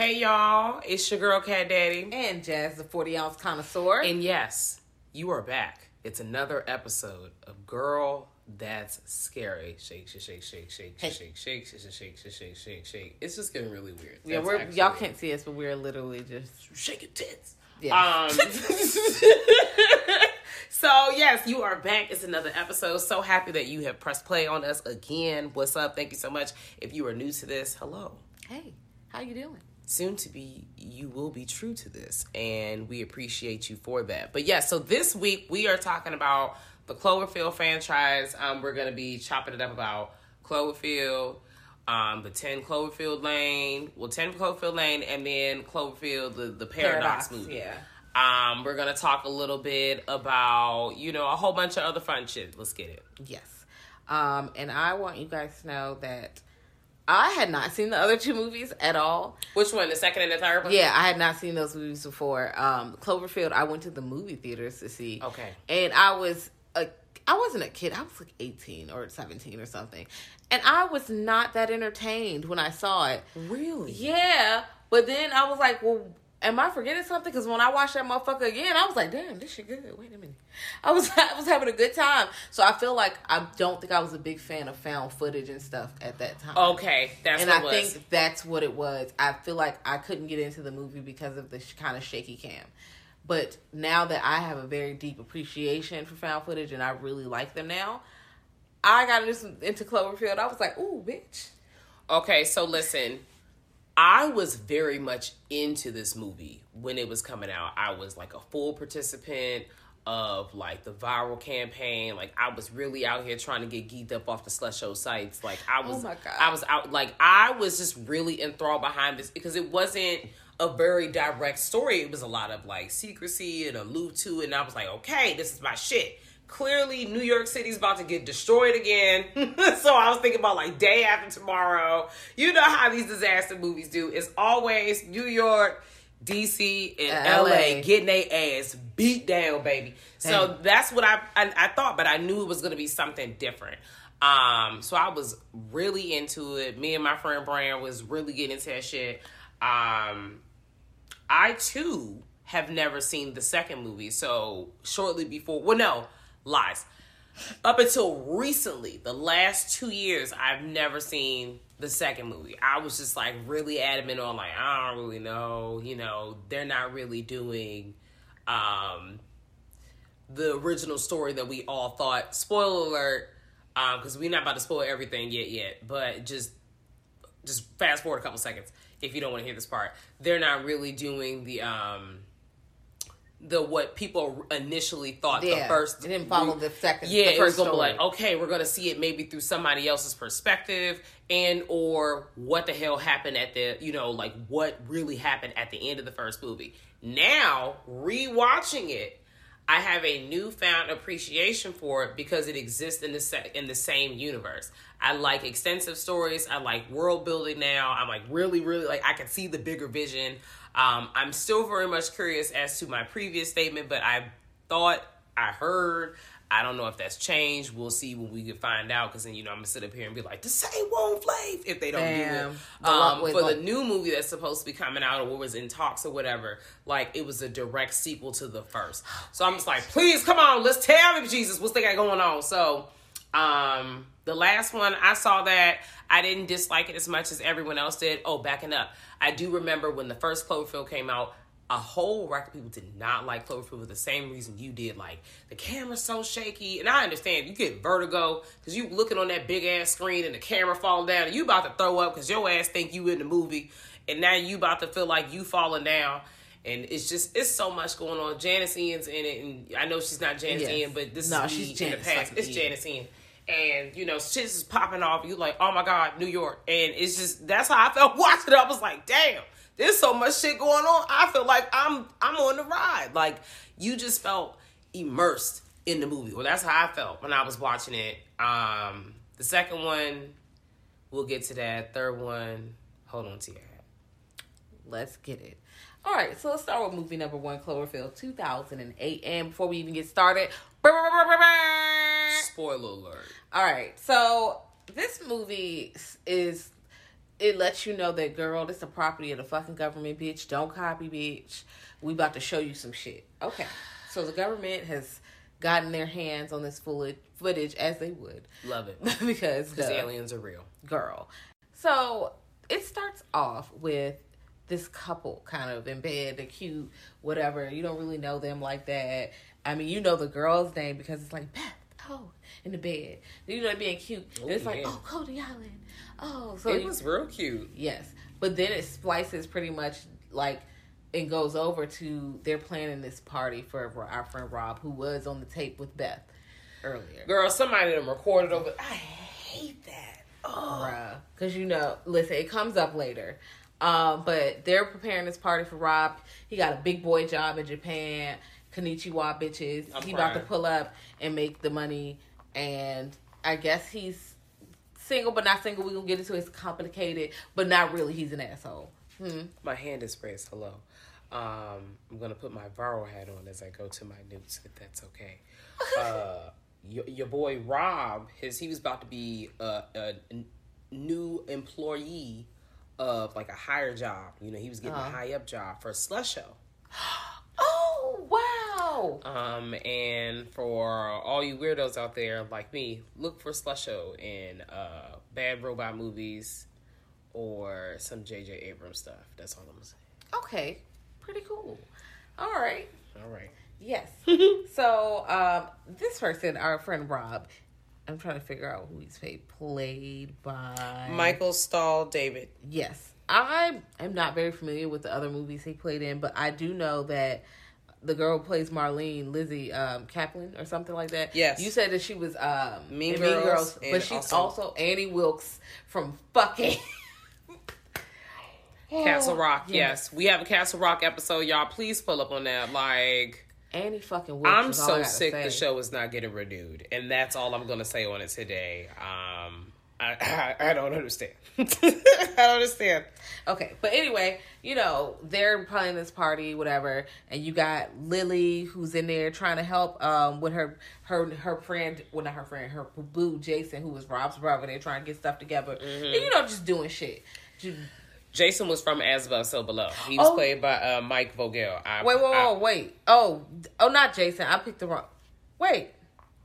Hey y'all, it's your girl Cat Daddy. And Jazz the 40 ounce connoisseur. And yes, you are back. It's another episode of Girl That's Scary. Shake, shake, shake, shake, shake, hey. shake, shake, shake, shake, shake, shake, shake, shake. It's just getting really weird. Yeah, we're actually... y'all can't see us, but we're literally just shaking tits. Yeah. Um So, yes, you are back. It's another episode. So happy that you have pressed play on us again. What's up? Thank you so much. If you are new to this, hello. Hey, how you doing? Soon to be you will be true to this and we appreciate you for that. But yeah so this week we are talking about the cloverfield franchise. Um, we're going to be chopping it up about cloverfield um, the 10 cloverfield lane well 10 cloverfield lane and then cloverfield the, the paradox, Paradox, movie. yeah. um, we're going to talk a little bit about you know a whole bunch of other fun shit. Let's get it. Yes. Um, and I want you guys to know that I had not seen the other two movies at all. which one the second and the third one Yeah, I had not seen those movies before. Um, Cloverfield, I went to the movie theaters to see. Okay. And I was a I wasn't a kid. I was like 18 or 17 or something. And I was not that entertained when I saw it. really Yeah, but then I was like, well, am I forgetting something? Because when I watched that motherfucker again, I was like, damn, this shit good. Wait a minute, I was I was having a good time. So I feel like I don't think I was a big fan of found footage and stuff at that time. okay that's and what I was. think that's what it was. I feel like I couldn't get into the movie because of the sh- kind of shaky cam. But now that I have a very deep appreciation for found footage and I really like them now, I got into, into Cloverfield. I was like, ooh, bitch. Okay, so listen, I was very much into this movie when it was coming out. I was like a full participant of like the viral campaign. Like I was really out here trying to get geeked up off the Slusho sites. Like I oh was, Oh. I was out. Like I was just really enthralled behind this because it wasn't a very direct story. It was a lot of like secrecy and allude to, it, and I was like, okay, this is my shit. Clearly, New York City's about to get destroyed again. so I was thinking about like day after tomorrow. You know how these disaster movies do. It's always New York, DC, and LA, LA. getting their ass beat down, baby. So that's what I, I I thought, but I knew it was gonna be something different. Um, so I was really into it. Me and my friend Brian was really getting into that shit. Um, I too have never seen the second movie. So shortly before, well, no, lies. Up until recently, the last two years, I've never seen the second movie. I was just like really adamant on like I don't really know. You know, they're not really doing um the original story that we all thought. Spoiler alert, um, because we're not about to spoil everything yet, yet. But just just fast forward a couple seconds if you don't want to hear this part. They're not really doing the um the what people initially thought the first it didn't follow the second- Yeah, the it was gonna be like okay, we're gonna see it maybe through somebody else's perspective and or what the hell happened at the you know like what really happened at the end of the first movie. Now rewatching it. I have a newfound appreciation for it because it exists in the se- in the same universe. I like extensive stories. I like world building now. I'm like really, really like I can see the bigger vision. Um, I'm still very much curious as to my previous statement, but I thought I heard I don't know if that's changed. We'll see when we can find out. Because then you know I'm gonna sit up here and be like, the same won't flave if they don't Damn. do it. Um, for the new movie that's supposed to be coming out or was in talks or whatever, like it was a direct sequel to the first. So I'm just like, please come on, let's tell me Jesus what's they got going on. So um the last one I saw that I didn't dislike it as much as everyone else did. Oh, backing up. I do remember when the first Cloverfield came out, a whole rack of people did not like Cloverfield for the same reason you did. Like the camera's so shaky, and I understand you get vertigo because you looking on that big ass screen and the camera falling down, and you about to throw up because your ass think you in the movie, and now you about to feel like you falling down. And it's just it's so much going on. Janis Ian's in it, and I know she's not Janis Yes. Ian, but this No, is she's in the Janis past. fucking It's Ian. Janis Ian and you know shit is popping off. You like, oh my god, New York, and it's just that's how I felt watching it. I was like, damn, there's so much shit going on. I feel like I'm I'm on the ride. Like you just felt immersed in the movie. Well, that's how I felt when I was watching it. Um, the second one, we'll get to that. Third one, hold on to your hat. Let's get it. All right, so let's start with movie number one, Cloverfield, 2008. And before we even get started, Spoiler alert. all right, so this movie is, it lets you know that, girl, this the property of the fucking government, bitch. Don't copy, bitch. We about to show you some shit. Okay, so the government has gotten their hands on this footage, as they would. Love it because duh aliens are real. girl. So it starts off with this couple kind of in bed, they're cute, whatever. You don't really know them like that. I mean, you know the girl's name because it's like Beth, oh, in the bed. You know, being cute. and it's like, yeah. oh, Coney Island. Oh, so It you- was real cute. Yes. But then it splices pretty much like it goes over to they're planning this party for our friend Rob, who was on the tape with Beth earlier. Girl, somebody done recorded over. I hate that. Bruh. Because, you know, listen, it comes up later. Um, but they're preparing this party for Rob. He got a big boy job in Japan. Konnichiwa, bitches. I'm he about to pull up and make the money. And I guess he's single, but not single. we going to get into it. It's complicated, but not really. He's an asshole. My hand is raised. Hello. Um, I'm gonna put my Varro hat on as I go to my notes, if that's okay. uh, your, your boy Rob, his he was about to be a new employee of like a higher job. You know, he was getting a high up job for a Slusho. Oh. Um, and for all you weirdos out there like me, look for Slusho in uh, bad robot movies or some J.J. Abrams stuff. That's all I'm gonna say. Okay. Pretty cool. All right. All right. Yes. so um, this person, our friend Rob, I'm trying to figure out who he's played. Played by Michael Stahl David. Yes, I am not very familiar with the other movies he played in, but I do know that the girl plays Marlene, Lizzy um, Caplan or something like that. Yes. you said that she was um, Mean in Girls, but she's also- also, Annie Wilkes from fucking Castle Rock, yes. yes. We have a Castle Rock episode, y'all. Please pull up on that. Like, Annie fucking Wilkes. I'm is all so gotta sick say. the show is not getting renewed. And that's all I'm going to say on it today. Um, I, I, I don't understand. I don't understand. Okay, but anyway, you know they're playing this party, whatever, and you got Lily who's in there trying to help um with her her her friend, well not her friend, her boo Jason who was Rob's brother. They're trying to get stuff together, Mm-hmm. and you know just doing shit. Jason was from As Above, So Below. He was Oh. played by uh, Mike Vogel. I, Wait, wait, wait, wait. Oh, oh, not Jason. I picked the wrong. Wait,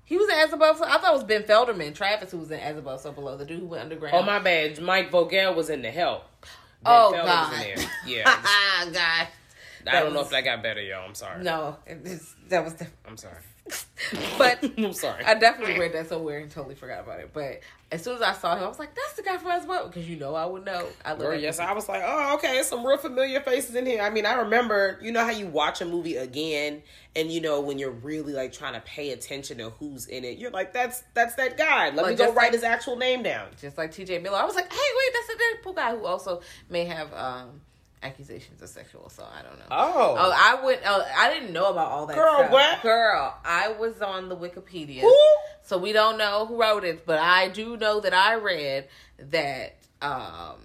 he was in As Above. So, I thought it was Ben Felderman, Travis, who was in As Above, So Below, the dude who went underground. Oh, my bad. Mike Vogel was in The Help. Ben Oh, Felder God. Was in there. Yeah. Ah, God. I That don't know if that got better, y'all. I'm sorry. No, it's, that was the. I'm sorry. But I'm sorry. I definitely read that somewhere and totally forgot about it. But as soon as I saw him, I was like, "That's the guy from As Well," because you know I would know. I Girl, at yes. I was like, oh, okay, some real familiar faces in here. I mean, I remember, you know how you watch a movie again, and you know when you're really like trying to pay attention to who's in it, you're like, that's that's that guy. Let Like, me go write like- his actual name down. just like T.J. Miller. I was like, "Hey, wait, that's the Deadpool guy who also may have um, accusations of sexual assault." I don't know. Oh, Oh, I went. Oh, I didn't know about all that. Girl, stuff. what? Girl, I was on the Wikipedia, Who? so we don't know who wrote it, but I do know that I read that um,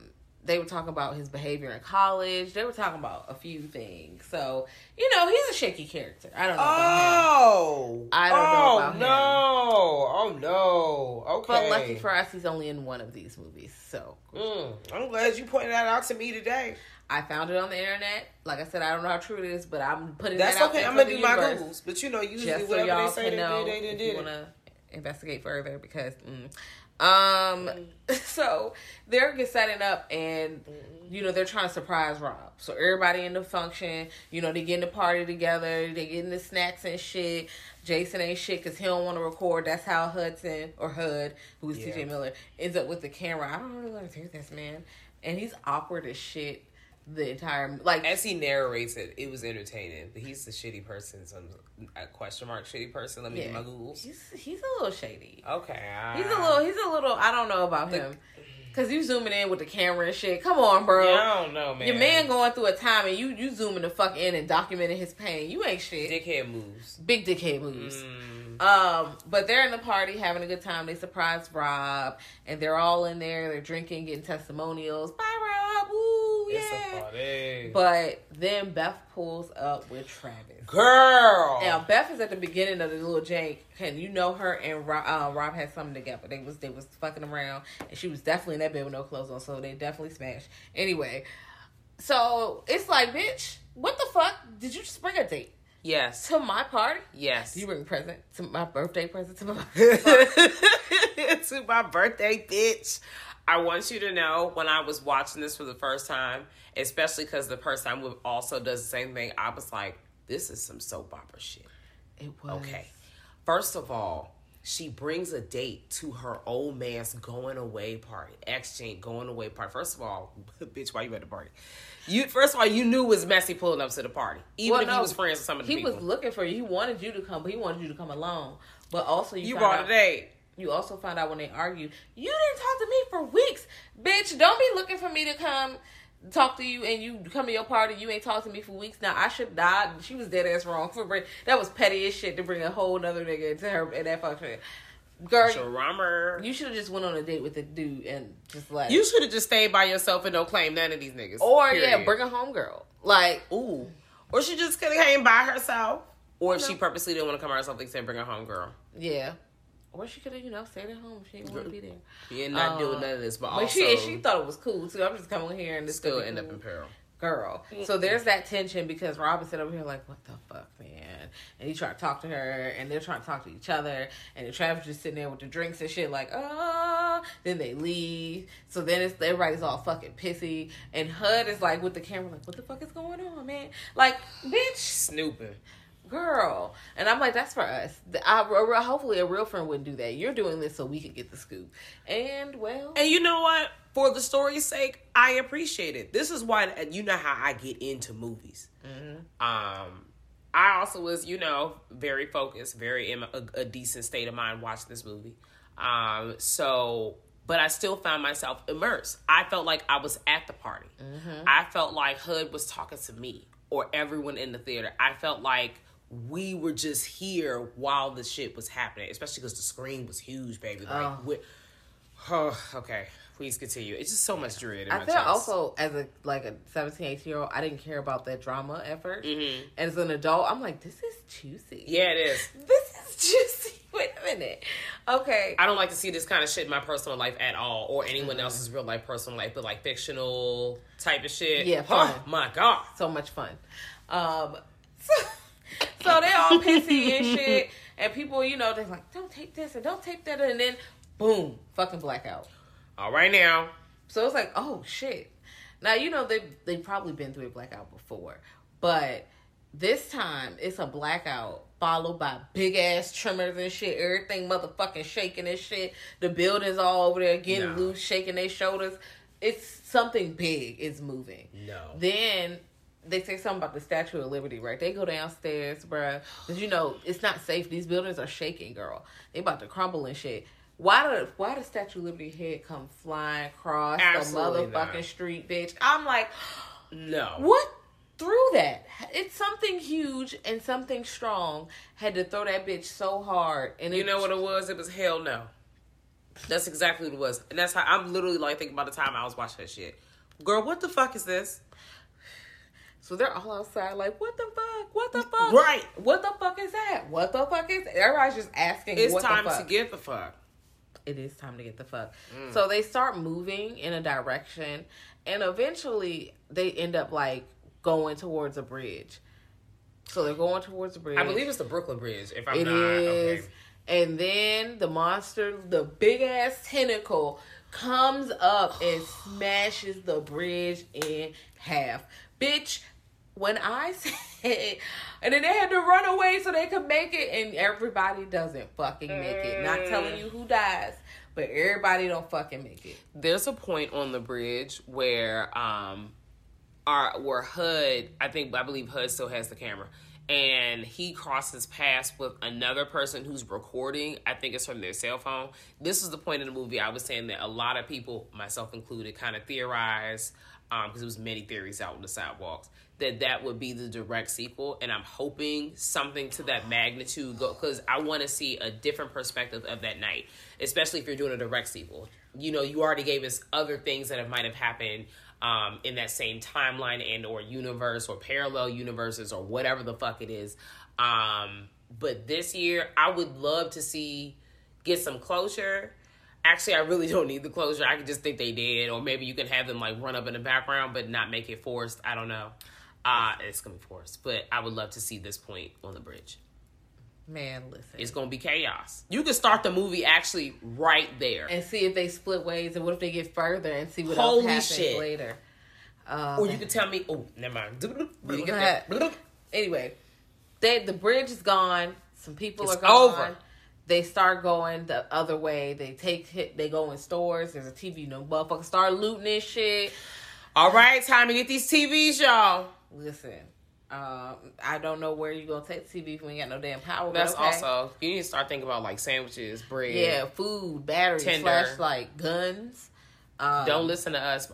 they were talking about his behavior in college. They were talking about a few things. So, you know, he's a shaky character. I don't know about him. Oh, I don't know oh, about him. no. Oh no. Okay. But lucky for us, he's only in one of these movies. So Mm, I'm glad you pointed that out to me today. I found it on the internet. Like I said, I don't know how true it is, but I'm putting That's that okay. I'm gonna do my googles, but you know, usually just so whatever y'all they say can they know did, they did, if did you want to investigate further because mm. um so they're get setting up and you know they're trying to surprise Rob. So everybody in the function you know they getting the party together they getting the snacks and shit. Jason ain't shit because he don't want to record. That's how Hudson or Hud who's Yeah. TJ Miller ends up with the camera. I don't really want to take this man. And he's awkward as shit the entire like As he narrates it, it was entertaining. But he's the shitty person. Some a question mark shitty person. Let me yeah, my googles. he's he's a little shady Okay. He's a little. He's a little. I don't know about him. Cause you zooming in with the camera and shit. Come on, bro. Yeah, I don't know, man. Your man going through a time and you you zooming the fuck in and documenting his pain. You ain't shit. dickhead moves. Big dickhead moves. Mm. Um, but they're in the party having a good time. They surprise Rob, and they're all in there. They're drinking, getting testimonials. Bye, Rob. Woo, It's a party. But then Beth pulls up with Travis. Girl. Now Beth is at the beginning of the little jank, Can you know her and Rob, uh, Rob had something together. They was they was fucking around, and she was definitely in that bed with no clothes on, so they definitely smashed. Anyway, so it's like, bitch, what the fuck? Did you just bring a date Yes. to my party? Yes. Did you bring a present to my birthday present to my? to my birthday, bitch. I want you to know when I was watching this for the first time, especially because the person I'm with also does the same thing, I was like, this is some soap opera shit. It was Okay. First of all, she brings a date to her old man's going away party, exchange going away party. First of all, bitch, why you at the party? You first of all, you knew it was messy pulling up to the party, even Well, if he was friends with some of the He people. was looking for you. He wanted you to come, but he wanted you to come alone. But also, you, you brought out- a date. You also found out when they argue, you didn't talk to me for weeks. Bitch, don't be looking for me to come talk to you and you come to your party, you ain't talked to me for weeks. Now I should die. She was dead ass wrong for bring that was petty as shit to bring a whole nother nigga into her in that function. Girl, Sharammer. you should have just went on a date with the dude and just like You should have just stayed by yourself and don't claim none of these niggas. or yeah, bring a home girl. Like Ooh. Or she just could have came by herself. Or if she purposely didn't want to come by herself, they said bring a home girl. yeah. Or she could have, you know, stayed at home. She didn't want to be there. She ain't not Uh, doing none of this, but, But also she she thought it was cool too. I'm just coming here and this still could be end up in peril. girl. So there's that tension because Robin said over here like, "What the fuck, man?" And he tried to talk to her, and they're trying to talk to each other, and the Travis just sitting there with the drinks and shit, like, "Ah." Then they leave. So then it's everybody's all fucking pissy, and Hud is like with the camera, like, "What the fuck is going on, man?" Like, bitch, Snooping. Girl. And I'm like, that's for us. I, real- hopefully, a real friend wouldn't do that. You're doing this so we can get the scoop. And well, And you know what? For the story's sake, I appreciate it. This is why you know how I get into movies. Um, I also was, you know, very focused, very in a, a decent state of mind watching this movie. Um, so, but I still found myself immersed. I felt like I was at the party. I felt like Hud was talking to me or everyone in the theater. I felt like we were just here while the shit was happening, especially because the screen was huge, baby. Like, Oh. Oh, okay. Please continue. It's just so much dread in I feel also as a like a 17, 18 year old, I didn't care about that drama at 1st Mhm. As an adult, I'm like, this is juicy. Yeah, it is. This is juicy. Wait a minute. Okay. I don't like to see this kind of shit in my personal life at all, or anyone else's real life, personal life, but like fictional type of shit. Yeah, Oh fun. my god. so much fun. Um, so, so they all pissy and shit, and people, you know, they're like, don't take this and don't take that, and then boom, fucking blackout. All right now. So it's like, oh shit. Now you know they they probably been through a blackout before, but this time it's a blackout followed by big ass tremors and shit. Everything motherfucking shaking and shit. The buildings all over there getting No. loose, shaking their shoulders. It's something big is moving. No. Then they say something about the Statue of Liberty, right? They go downstairs, bruh. Because you know, it's not safe. These buildings are shaking, girl. They about to crumble and shit. Why the why the Statue of Liberty head come flying across Absolutely the motherfucking not. street, bitch? I'm like, No. what threw that? It's something huge and something strong had to throw that bitch so hard. And You it, know what it was? It was hell no. That's exactly what it was. And that's how I'm literally like thinking about the time I was watching that shit. Girl, what the fuck is this? So they're all outside, like, what the fuck? What the fuck? Right. What the fuck is that? What the fuck is that? Everybody's just asking. It's time to get the fuck. It is time to get the fuck. Mm. So they start moving in a direction, and eventually they end up like going towards a bridge. So they're going towards the bridge. I believe it's the Brooklyn Bridge. If I'm It not is. okay. And then the monster, the big ass tentacle, comes up and smashes the bridge in half. Bitch, when I said, and then they had to run away so they could make it, and everybody doesn't fucking make it. Not telling you who dies, but everybody don't fucking make it. There's a point on the bridge where um our where HUD, I think I believe HUD still has the camera. And he crosses paths with another person who's recording. I think it's from their cell phone. This is the point in the movie I was saying that a lot of people, myself included, kind of theorize because it was many theories out on the sidewalks that that would be the direct sequel and i'm hoping something to that magnitude because i want to see a different perspective of that night especially if you're doing a direct sequel. You know you already gave us other things that might have happened um, in that same timeline and or universe or parallel universes or whatever the fuck it is. Um, but this year i would love to see get some closure actually i really don't need the closure i can just think they did or maybe you can have them like run up in the background but not make it forced i don't know uh it's gonna be forced but i would love to see this point on the bridge Man, listen. it's gonna be chaos you can start the movie actually right there and see if they split ways, and what if they get further and see what Holy else happens shit. later. Uh, or you can tell me oh never mind You Go get ahead. that- anyway, they the bridge is gone. Some people It's are gone. over. They start going the other way. They take hit. They go in stores. There's a TV. You know, motherfuckers start looting this shit. all right time to get these tvs y'all Listen, um, I don't know where you gonna take the TV if we ain't got no damn power. that's okay. also you need to start thinking about like sandwiches bread yeah, food, batteries, Tinder. flashlight, guns. Um, don't listen to us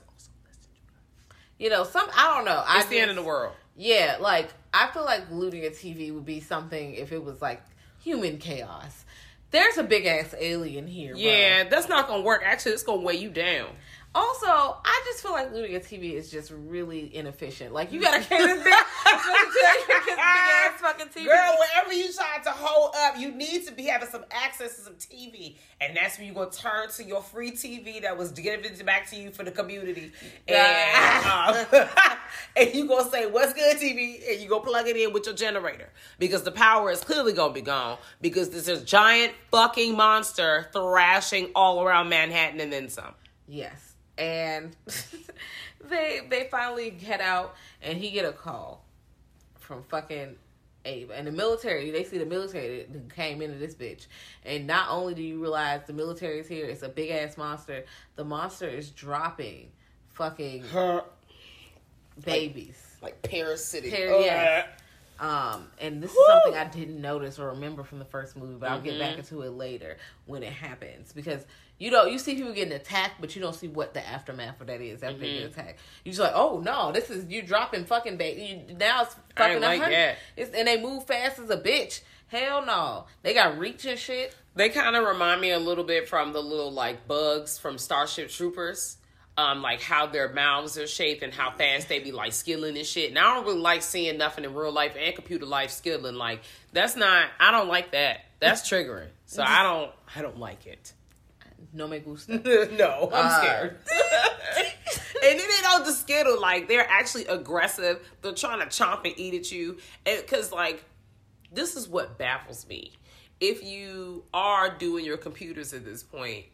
You know, some I don't know. I it's the end of the world Yeah, like I feel like looting a TV would be something if it was like human chaos. There's a big ass alien here. bro. yeah that's not gonna work actually it's gonna weigh you down Also, I just feel like looting a TV is just really inefficient. Like you gotta carry this big, big ass fucking TV. Girl, wherever you try to hold up, you need to be having some access to some TV. And that's when you're going to turn to your free TV that was given back to you for the community. And, um, and you going to say, what's good, TV? And you go plug it in with your generator. Because the power is clearly going to be gone. Because there's a giant fucking monster thrashing all around Manhattan and then some. Yes, and they they finally head out, and he get a call from fucking Abe and the military. They see the military that came into this bitch, and not only do you realize the military is here, it's a big ass monster. The monster is dropping fucking her babies. Like parasitic. Par- oh, yes. Um, and this is something I didn't notice or remember from the first movie, but I'll get back into it later when it happens because you know you see people getting attacked, but you don't see what the aftermath of that is after they get attacked. You just like, oh no, this is you dropping fucking baby. Now it's fucking like hundred. that. It's and they move fast as a bitch. Hell no, they got reach and shit. They kind of remind me a little bit from the little like bugs from Starship Troopers. Um, like how their mouths are shaped and how fast they be like skilling and shit. And I don't really like seeing nothing in real life and computer life skilling. Like that's not. I don't like that. That's triggering. So I don't. I don't like it. No me gusta. no, I'm Uh, scared. and then they don't just skittle. Like they're actually aggressive. They're trying to chomp and eat at you. And because like this is what baffles me. If you are doing your computers at this point,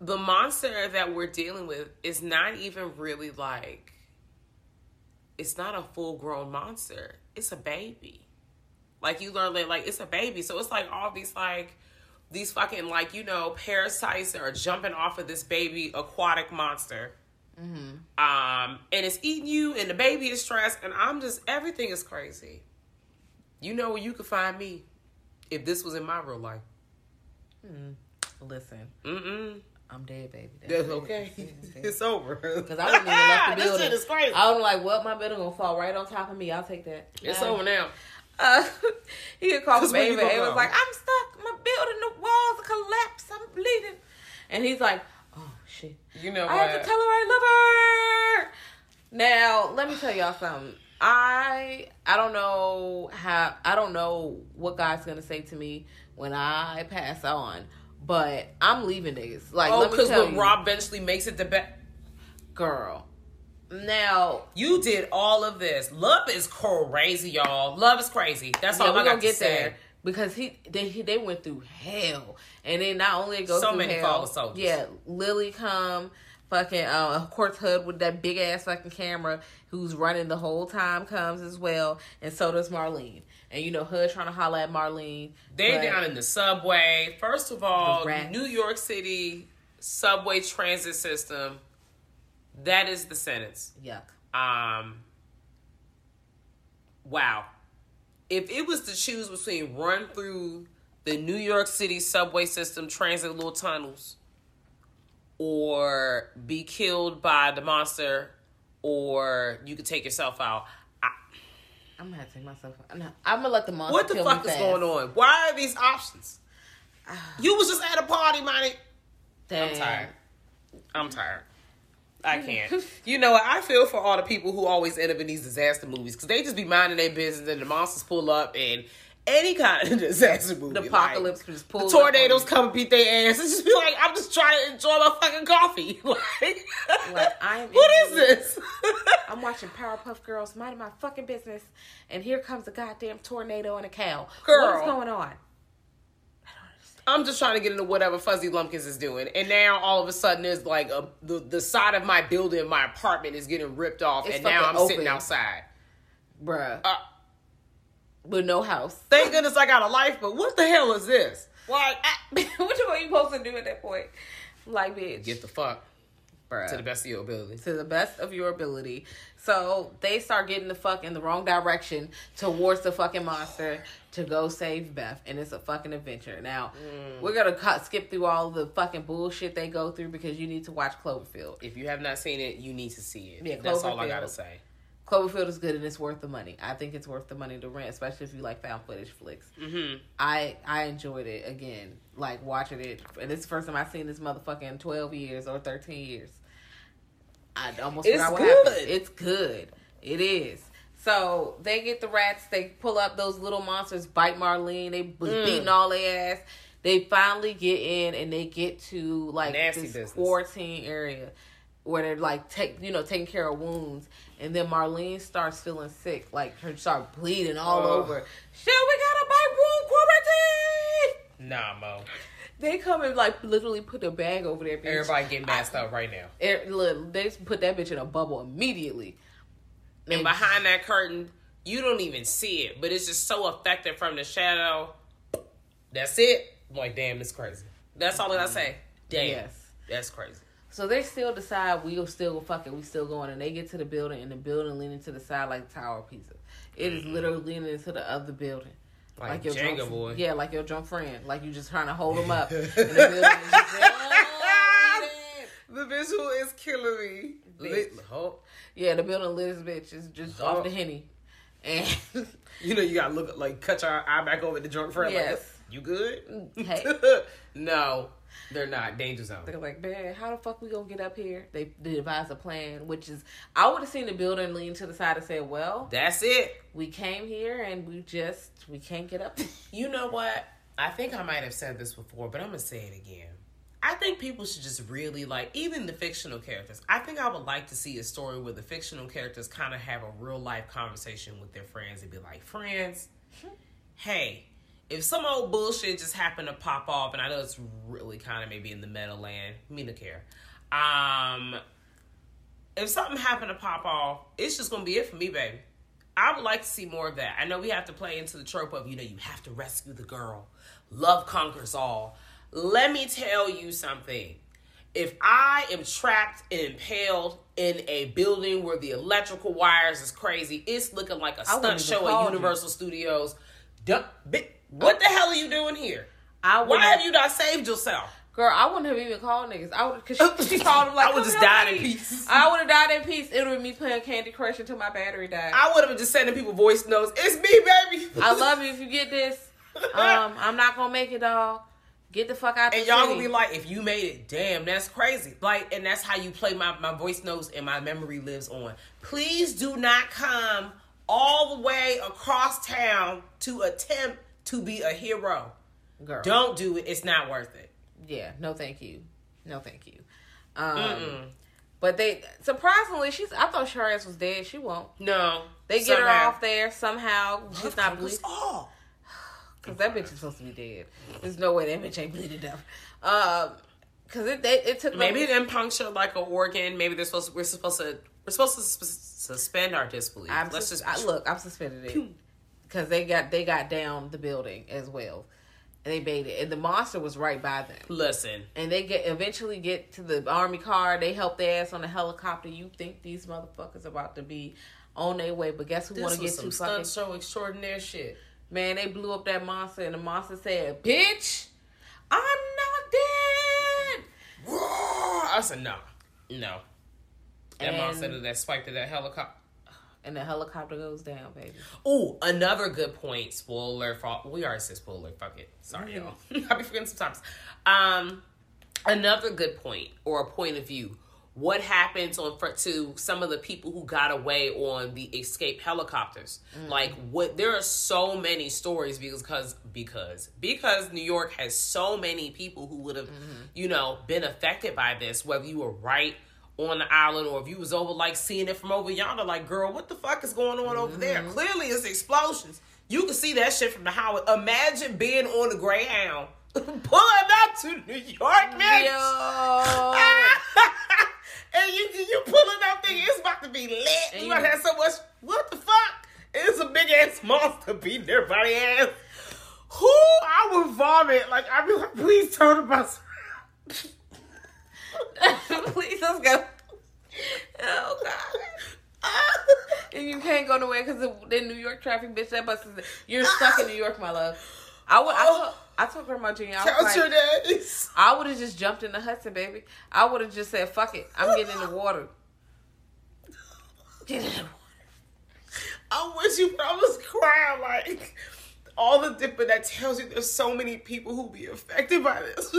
the monster that we're dealing with is not even really like it's not a full grown monster. It's a baby. Like you learn that like it's a baby. So it's like all these like these fucking like, you know, parasites that are jumping off of this baby aquatic monster. Um, and it's eating you and the baby is stressed and I'm just everything is crazy. You know where you could find me if this was in my real life. Listen, Mm-mm. I'm dead, baby. That's okay. it's over. Because I wouldn't even left the this building. shit is crazy. I was like, well, my building gonna fall right on top of me. I'll take that. It's over now. Uh, he had called where Ava. Ava was like, I'm stuck. My building, the walls are collapsed. I'm bleeding. And he's like, oh, shit. You know I have to tell her I love her. Now, let me tell y'all something. I I don't know how I don't know what God's gonna say to me when I pass on, but I'm leaving niggas. Like, Oh, because when you, Rob eventually makes it the best. girl. Now, You did all of this. Love is crazy, y'all. Love is crazy. That's yeah, all I got gonna get say. there because he they he, they went through hell, and then not only go So through many hell, fallen soldiers. yeah, Lily come. Fucking, uh, of course, Hud with that big ass fucking camera who's running the whole time comes as well, and so does Marlene. And you know, Hud trying to holler at Marlene. They're down in the subway. First of all, The. New York City subway transit system. That is the sentence. Yuck. Um. Wow. If it was to choose between run through the New York City subway system transit little tunnels, or be killed by the monster, or you could take yourself out. I, I'm gonna have to take myself. I'm, not, I'm gonna let the monster. what the fuck is fast. going on? Why are these options? Ah. You was just at a party, money. Damn. I'm tired. I'm tired. I can't. you know what? I feel for all the people who always end up in these disaster movies because they just be minding their business and the monsters pull up and any kind of disaster movie. The like, apocalypse just the pulls. tornadoes come and beat their ass. It's just be like, I'm just trying to enjoy my fucking coffee. like, Like, I am what is this? I'm watching Powerpuff Girls, minding my fucking business, and here comes a goddamn tornado and a cow. Girl. what is going on? I'm just trying to get into whatever Fuzzy Lumpkins is doing, and now all of a sudden there's like a the, the side of my building, my apartment is getting ripped off, It's and now I'm fucking sitting outside. Bruh. Uh, With no house. Thank goodness I got a life, but what the hell is this? Like, what you what you supposed to do at that point? Like, bitch. get the fuck bruh. to the best of your ability. to the best of your ability. So they start getting the fuck in the wrong direction towards the fucking monster to go save Beth, and it's a fucking adventure. Now Mm. we're gonna cut skip through all the fucking bullshit they go through because you need to watch Cloverfield. If you have not seen it, you need to see it. Yeah, That's all I gotta say. Cloverfield is good and it's worth the money. I think it's worth the money to rent, especially if you like found footage flicks. Mm-hmm. I I enjoyed it again, like watching it, and it's the first time I've seen this motherfucker in twelve years or thirteen years. I almost It's forgot what good. happened. It's good. It is. So they get the rats. They pull up those little monsters, bite Marlene. They was Mm. beating all their ass. They finally get in and they get to like Nasty this business. quarantine area where they're like take you know taking care of wounds. And then Marlene starts feeling sick, like her start bleeding all Ugh. over. Shit, we gotta bite wound quarantine. Nah, Mo. They come and like literally put a bag over their bitch. Everybody getting masked up right now. Er, look, they put that bitch in a bubble immediately. And behind that curtain, you don't even see it, but it's just so effective from the shadow. That's it. I'm like, damn, this crazy. That's all that I gotta say. Damn. Yes. That's crazy. So they still decide we'll still fuck it, we still going, and they get to the building, and the building leaning to the side like Tower pieces. It is literally leaning into the other building. Mm-hmm. Like your Jenga drunk, boy. Yeah, like your drunk friend. Like you just trying to hold him up. and the building is just The visual is killing me. Oh, yeah, the building lit as bitch is just off Oh. the henny. And you know you gotta look like cut your eye back over at the drunk friend. Yes. Like, you good? Hey. no, they're not. Danger zone. They're like, man, how the fuck we gonna get up here? They, they devise a plan, which is I would have seen the building lean to the side and say, well, That's it. we came here and we just we can't get up. You know what? I think I might have said this before, but I'm gonna say it again. I think people should just really like even the fictional characters. I think I would like to see a story where the fictional characters kind of have a real life conversation with their friends and be like, "Friends, hmm. hey, if some old bullshit just happened to pop off, and I know it's really kind of maybe in the meta land, me no care. Um, if something happened to pop off, it's just gonna be it for me, baby. I would like to see more of that. I know we have to play into the trope of, you know, you have to rescue the girl. Love conquers all. Let me tell you something. If I am trapped and impaled in a building where the electrical wires is crazy, it's looking like a stunt show at you. Universal Studios. Duh, bi- What the hell are you doing here? I Why have you not saved yourself? Girl, I wouldn't have even called niggas. I would, cause she, she called them like, I would "Come just died in peace. I would have died in peace. It would have been me playing Candy Crush until my battery died. I, would have just sending people voice notes. It's me, baby. I love you if you get this. Um, I'm not gonna make it, dog. Get the fuck out. And y'all city. gonna be like, if you made it, damn, that's crazy. Like, and that's how you play my, my voice notes and my memory lives on. Please do not come all the way across town to attempt to be a hero. Girl. Don't do it. It's not worth it. Yeah, no, thank you, no, thank you. Um, but they surprisingly, she's. I thought her ass was dead. She won't. No. They get her off there somehow. She's not bleeding all. because that bitch is supposed to be dead. There's no way that bitch ain't bleeding enough. Um, because it they, it took Maybe them. didn't puncture like an organ. Maybe they're supposed to, we're supposed to we're supposed to sus- suspend our disbelief. I'm Let's sus- just I, look. I'm suspended it because they got they got down the building as well, and they made it. And the monster was right by them. listen. and they get eventually get to the army car. They help their ass on the helicopter. You think these motherfuckers about to be on their way, but guess who want to get some too fucking stunt show extraordinaire shit. man? They blew up that monster, and the monster said, "Bitch, I'm not dead." I said no, no. That And- monster that spiked at that helicopter. And the helicopter goes down, baby. Oh, another good point. Spoiler for we already said spoiler. Fuck it. Sorry, y'all. Mm-hmm. I be forgetting sometimes. Um, another good point or a point of view. What happens on front to some of the people who got away on the escape helicopters? Mm. Like what? There are so many stories because because because because New York has so many people who would have, mm-hmm. you know, been affected by this. Whether you were right on the island or if you was over like seeing it from over yonder like girl what the fuck is going on over there? Mm-hmm. Clearly it's explosions. You can see that shit from the highway. Imagine being on the greyhound pulling up to new york man Yo, and you you pulling up thinking it's about to be lit. And you to have so much what the fuck? It's a big ass monster beating everybody ass. Who I would vomit like I'd be like please turn the bus please let's go. Oh god. and you can't go nowhere because the, the New York traffic, bitch. That bus is. You're ah. stuck in New York, my love. I would. I told, I told Grandma Junior. I was count like, I would have just jumped in the Hudson, baby. I would have just said, "Fuck it, I'm getting in the water." Get in the water. I wish you, but I was crying like all the different that tells you there's so many people who be affected by this.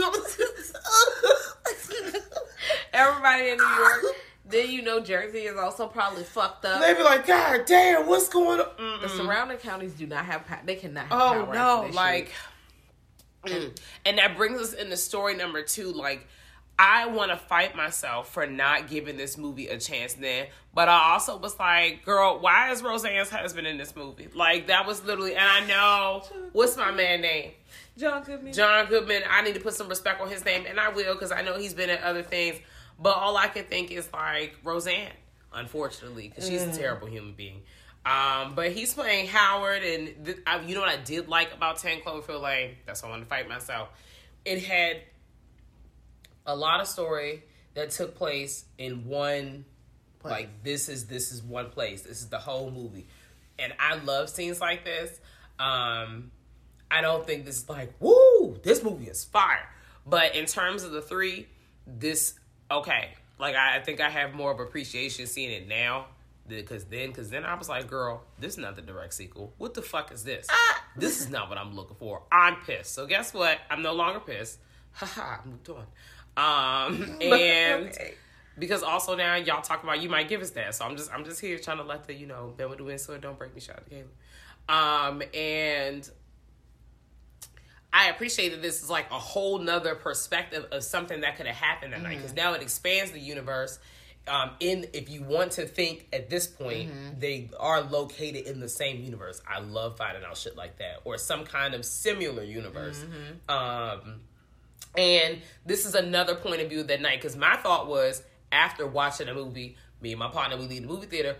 Everybody in New York. Then you know Jersey is also probably fucked up. they be like, God damn, what's going on? Mm-mm. the surrounding counties do not have. pow- They cannot. Have Oh power no, like, mm. and that brings us into story number two. Like, I want to fight myself for not giving this movie a chance then, but I also was like, girl, why is Roseanne's husband in this movie? Like, that was literally, and I know what's my man name. John Goodman. John Goodman, I need to put some respect on his name, and I will because I know he's been in other things. But all I can think is like Roseanne, unfortunately, because she's a terrible human being. Um, but he's playing Howard, and th- I, you know what I did like about Ten Cloverfield Lane? That's why I wanted to fight myself. It had a lot of story that took place in one. Like this is this is one place. This is the whole movie, and I love scenes like this. Um, I don't think this is like, woo, this movie is fire. But in terms of the three, this okay. Like I, I think I have more of appreciation seeing it now. Because then, because then I was like, girl, this is not the direct sequel. What the fuck is this? This is not what I'm looking for. I'm pissed. So guess what? I'm no longer pissed. Haha, moved on. Um, and Okay. because also now y'all talk about you might give us that. So I'm just I'm just here trying to let the you know bend with the wind so it don't break me shout out to Caleb. Um, and I appreciate that this is like a whole nother perspective of something that could have happened that night because now it expands the universe. Um, in if you want to think at this point, they are located in the same universe. I love finding out shit like that or some kind of similar universe. Um, and this is another point of view that night because my thought was after watching a movie, me and my partner we leave the movie theater.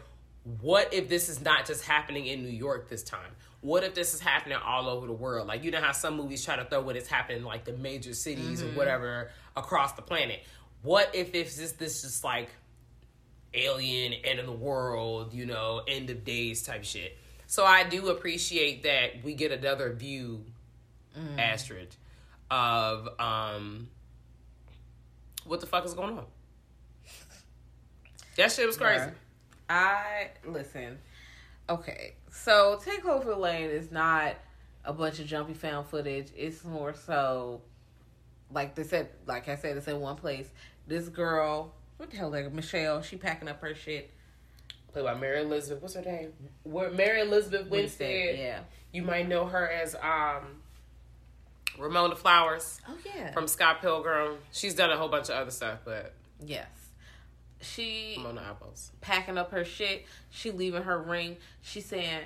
What if this is not just happening in New York this time? What if this is happening all over the world? Like you know how some movies try to throw what is happening in, like the major cities or mm-hmm. whatever across the planet. What if it's just this just like alien end of the world, you know, end of days type shit. So I do appreciate that we get another view, mm. Astrid, of um what the fuck is going on. That shit was crazy. Bruh. I listen. Okay, so Ten Cloverfield Lane is not a bunch of jumpy found footage. It's more so like they said, like I said, it's in one place. This girl, what the hell, like Michelle, she packing up her shit. Played by Mary Elizabeth. What's her name? Mary Elizabeth Winstead. yeah. You might know her as um, Ramona Flowers Oh yeah. from Scott Pilgrim. She's done a whole bunch of other stuff, but yes. She Ramona Apples. packing up her shit. She leaving her ring. She saying,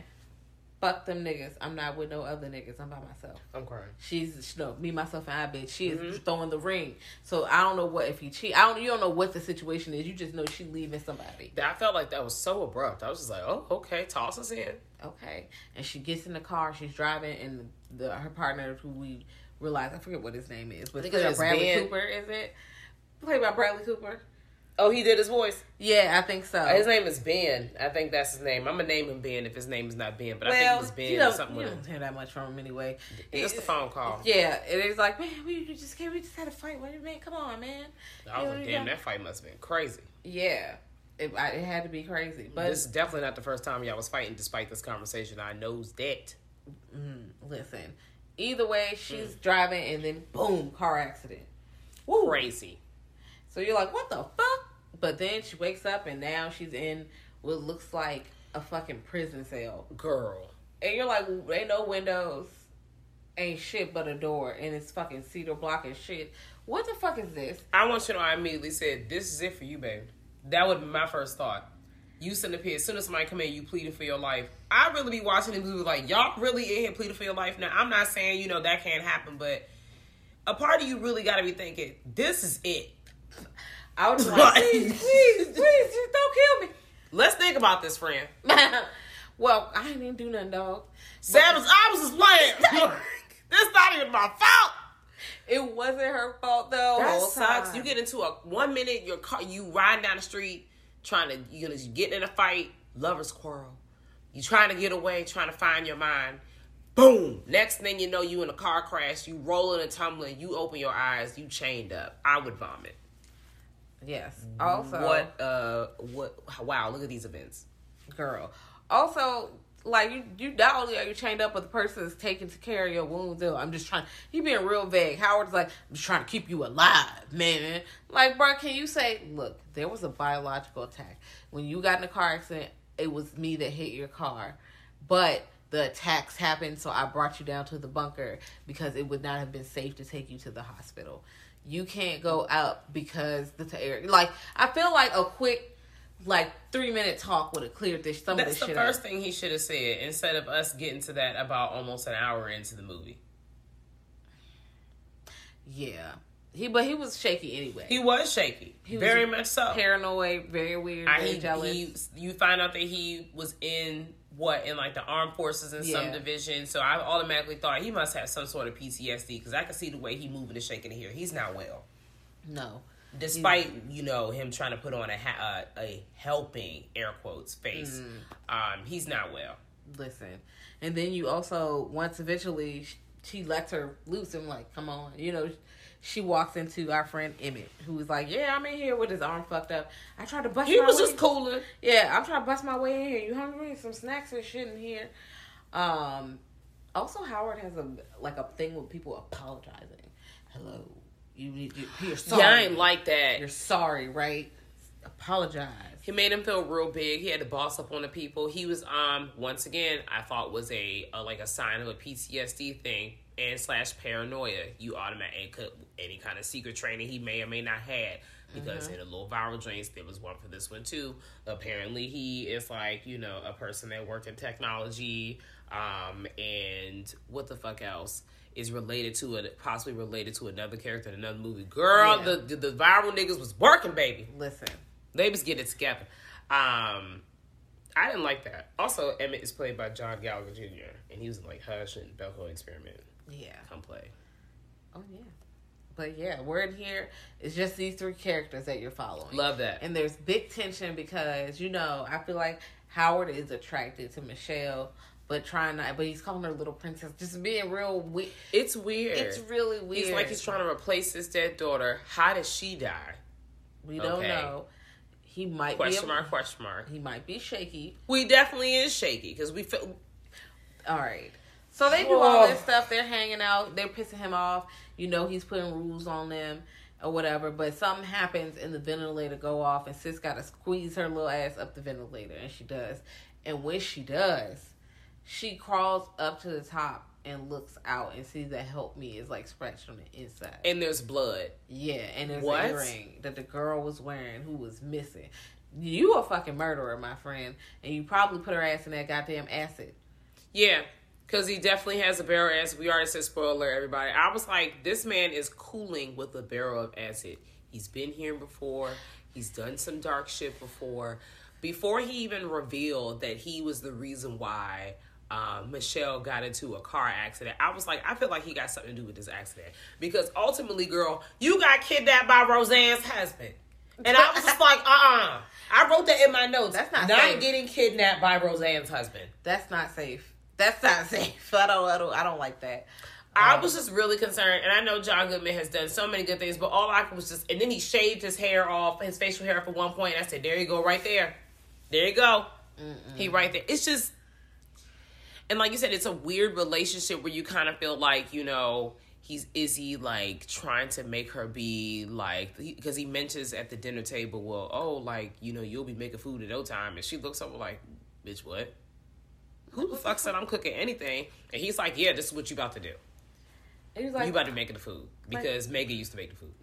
"Fuck them niggas. I'm not with no other niggas. I'm by myself." I'm crying. She's no me myself and I bitch. She is Mm-hmm. throwing the ring. So I don't know what if he cheat. I don't. You don't know what the situation is. You just know she leaving somebody. I felt like that was so abrupt. I was just like, oh, okay, toss us in. Okay. And she gets in the car. She's driving, and the her partner, who we realize I forget what his name is, but think it's it's Bradley Ben. Cooper. Is it played by Bradley Cooper? Oh, he did his voice. Yeah, I think so. His name is Ben. I think that's his name. I'm gonna name him Ben if his name is not Ben, but I think it was Ben you or don't, something you don't it. hear that much from him anyway. It's the phone call. Yeah, it is like, man, we just can't. We just had a fight. What do you mean? Come on, man. I was You like, damn, that fight must have been crazy. Yeah, it, I, it had to be crazy. But this is definitely not the first time y'all was fighting. Despite this conversation, I knows that. listen, either way, she's Mm. driving, and then boom, car accident. Crazy. So you're like, what the fuck? But then she wakes up, and now she's in what looks like a fucking prison cell. Girl. And you're like, ain't no windows, ain't shit but a door, and it's fucking cedar block and shit. What the fuck is this? I want you to know I immediately said, This is it for you, babe. That would be my first thought. You sitting up here, as soon as somebody come in, you pleading for your life. I really be watching these movies like, y'all really in here pleading for your life. Now, I'm not saying, you know, that can't happen, but a part of you really got to be thinking, this is it. I was like, please, please, please, just don't kill me. Let's think about this, friend. well, I ain't even do nothing, dog. Savage, I was just playing. this not even my fault. It wasn't her fault though. That sucks. You get into a one minute, your car, you riding down the street, trying to you gonna get in a fight, lovers quarrel. You trying to get away, trying to find your mind. Boom. Next thing you know, you in a car crash. You rolling and tumbling. You open your eyes. You chained up. I would vomit. yes. Also, What? Uh. What? Wow. Look at these events. girl? Also, like you, you not only are you chained up, but the person is taking care of your wounds. Though I'm just trying. He being real vague. Howard's like, I'm just trying to keep you alive, man. Like, bro, can you say, look, there was a biological attack when you got in a car accident. It was me that hit your car, but the attacks happened, so I brought you down to the bunker because it would not have been safe to take you to the hospital. You can't go out because the like. I feel like a quick, like three minute talk would have cleared this some of That's this the first up. thing he should have said instead of us getting to that about almost an hour into the movie. Yeah, he but he was shaky anyway. He was shaky. He was very much so. paranoid, very weird, I, very he, jealous. he, you find out that he was in what in like the armed forces in some division. So I automatically thought he must have some sort of PTSD because I could see the way he moving and shaking here. He's not well, no, despite you know him trying to put on a ha- uh, a helping air quotes face. Mm. Um, he's not well. listen. And then you also once eventually she lets her loose and like, come on, you know. She walks into our friend Emmett, who was like, "Yeah, I'm in here with his arm fucked up. I tried to bust. He was way- just cooling. Yeah, I'm trying to bust my way in here. You hungry? Some snacks and shit in here. Um, also Howard has a like a thing with people apologizing. Hello, you need you, you're sorry. Yeah, I ain't like that. You're sorry, right? Apologize. He made him feel real big. He had to boss up on the people. He was um once again I thought was a, a like a sign of a PTSD thing and slash paranoia. You automatically could any kind of secret training he may or may not had because in a little viral drinks there was one for this one too. Apparently he is like you know a person that worked in technology um and what the fuck else is related to it possibly related to another character in another movie. Girl, Yeah. the, the the viral niggas was working, baby. Listen, They was getting it together. Um, I didn't like that. Also, Emmett is played by John Gallagher Jr. and he was in like Hush and Belko Experiment. yeah. Come play. Oh yeah. But yeah, we're in here. It's just these three characters that you're following. Love that. And there's big tension because you know I feel like Howard is attracted to Michelle, but trying not. But he's calling her little princess, just being real weird. It's weird. It's really weird. He's like he's trying to replace his dead daughter. How did she die? We don't Okay. know. He might Question be. mark? Question mark. He might be shaky. We definitely is shaky because we feel. All right. So they do all Oh. this stuff. They're hanging out. They're pissing him off. You know he's putting rules on them or whatever, but something happens and the ventilator go off and sis gotta squeeze her little ass up the ventilator and she does. And when she does, she crawls up to the top and looks out and sees that help me is like scratched on the inside. And there's blood. Yeah, and there's What? an earring that the girl was wearing who was missing. You a fucking murderer, my friend, and you probably put her ass in that goddamn acid. Yeah, because he definitely has a barrel of acid. We already said spoiler, everybody. I was like, this man is cooling with a barrel of acid. He's been here before. He's done some dark shit before. Before he even revealed that he was the reason why um, Michelle got into a car accident, I was like, I feel like he got something to do with this accident. Because ultimately, girl, you got kidnapped by Roseanne's husband. And I was just like, uh uh I wrote that in my notes. That's not not safe. getting kidnapped by Roseanne's husband. That's not safe. That's not safe. I don't. I don't. I don't like that. I was just really concerned, and I know John Goodman has done so many good things, but all I was just, and then he shaved his hair off, his facial hair off at one point. I said, "There you go, right there, there you go." He right there. It's just, and like you said, it's a weird relationship where you kind of feel like you know he's is he like trying to make her be like because he mentions at the dinner table, well, oh, like you know you'll be making food at no time, and she looks over like, bitch, what? Who the fuck said I'm cooking anything? And he's like, yeah, this is what you about to do. And he like, you about to make the food because Megan used to make the food.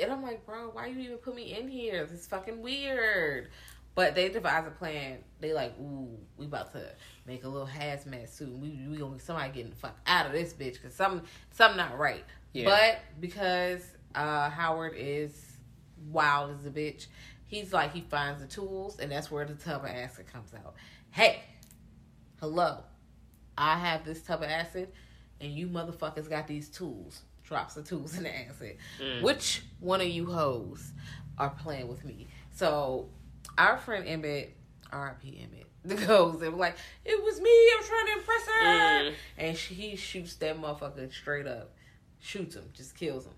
and I'm like, bro, why you even put me in here? This is fucking weird. But they devise a plan. They like, ooh, we about to make a little hazmat suit. We we gonna somebody getting the fuck out of this bitch because some some not right. Yeah. But because uh, Howard is wild as a bitch, he's like he finds the tools, and that's where the tub of acid comes out. Hey, hello, I have this tub of acid, and you motherfuckers got these tools. Drops the tools in the acid. Which one of you hoes are playing with me? So our friend Emmett, R.I.P. Emmett, the goes and like, "It was me. I was trying to impress her," Mm. and she, he shoots that motherfucker straight up, shoots him, just kills him.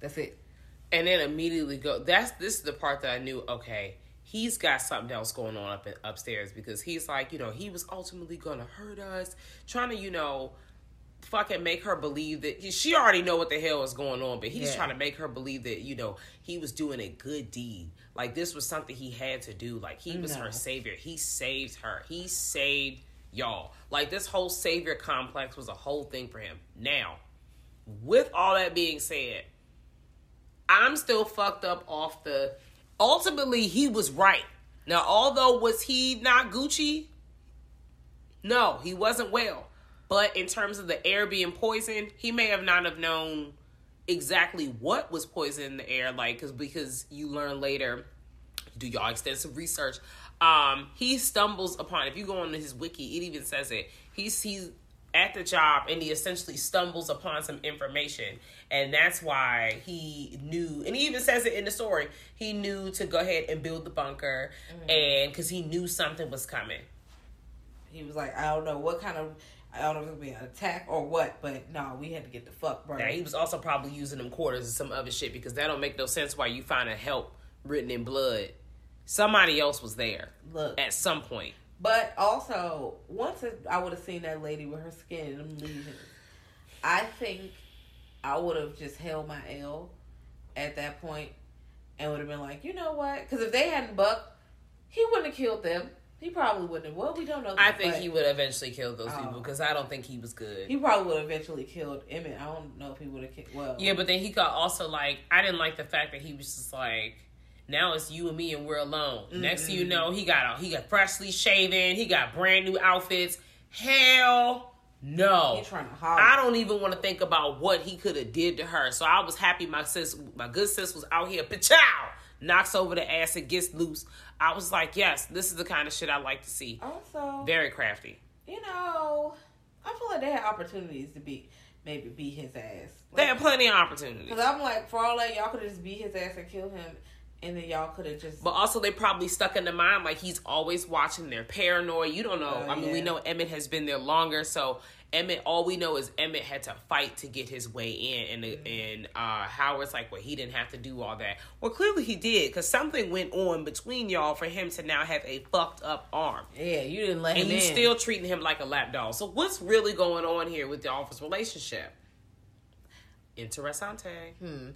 That's it. And then immediately go. That's this is the part that I knew. Okay, he's got something else going on up in, upstairs because he's like, you know, he was ultimately gonna hurt us, trying to, you know, fucking make her believe that she already know what the hell is going on, but he's Yeah. trying to make her believe that you know he was doing a good deed. Like this was something he had to do. Like he was No. her savior. He saved her. He saved y'all. Like this whole savior complex was a whole thing for him. Now, with all that being said, I'm still fucked up off the. Ultimately, he was right. Now, although was he not Gucci? No, he wasn't well. But in terms of the air being poisoned, he may have not have known exactly what was poison in the air. Like, because because you learn later, do y'all extensive research. Um, he stumbles upon. If you go on his wiki, it even says it. He's he's at the job and he essentially stumbles upon some information, and that's why he knew. And he even says it in the story. He knew to go ahead and build the bunker, and because he knew something was coming. He was like, I don't know what kind of, I don't know if it would be an attack or what, but no, we had to get the fuck, bro. Now he was also probably using them quarters and some other shit because that don't make no sense. Why you find a help written in blood? Somebody else was there Look, at some point. But also, once I would have seen that lady with her skin and them lesions, I think I would have just held my L at that point and would have been like, you know what? Because if they hadn't bucked, he wouldn't have killed them. He probably wouldn't have. Well, we don't know. I think he would eventually kill those Oh. people because I don't think he was good. He probably would eventually killed Emmett. I don't know if he would have killed. Well, yeah, but then he got also like I didn't like the fact that he was just like. Now it's you and me, and we're alone. Next thing you know, he got a, he got freshly shaven. He got brand new outfits. Hell no! He trying to holler. I don't even want to think about what he could have did to her. So I was happy my sis, my good sis, was out here. Pachow! Knocks over the acid, gets loose. I was like, yes, this is the kind of shit I like to see. also, Very crafty. you know, I feel like they had opportunities to be maybe beat his ass. They had plenty of opportunities. Because I'm like, for all that, y'all could have just beat his ass and kill him, and then y'all could have just. But also, they probably stuck in the mind like he's always watching. They're paranoid. You don't know. Oh, I mean, we know Emmett has been there longer, so Emmett. All we know is Emmett had to fight to get his way in, and Mm-hmm. and uh, Howard's like, well, he didn't have to do all that. Well, clearly he did because something went on between y'all for him to now have a fucked up arm, yeah, you didn't let and him and you in. still treating him like a lap dog. So what's really going on here with y'all's relationship? Interessante. Hmm.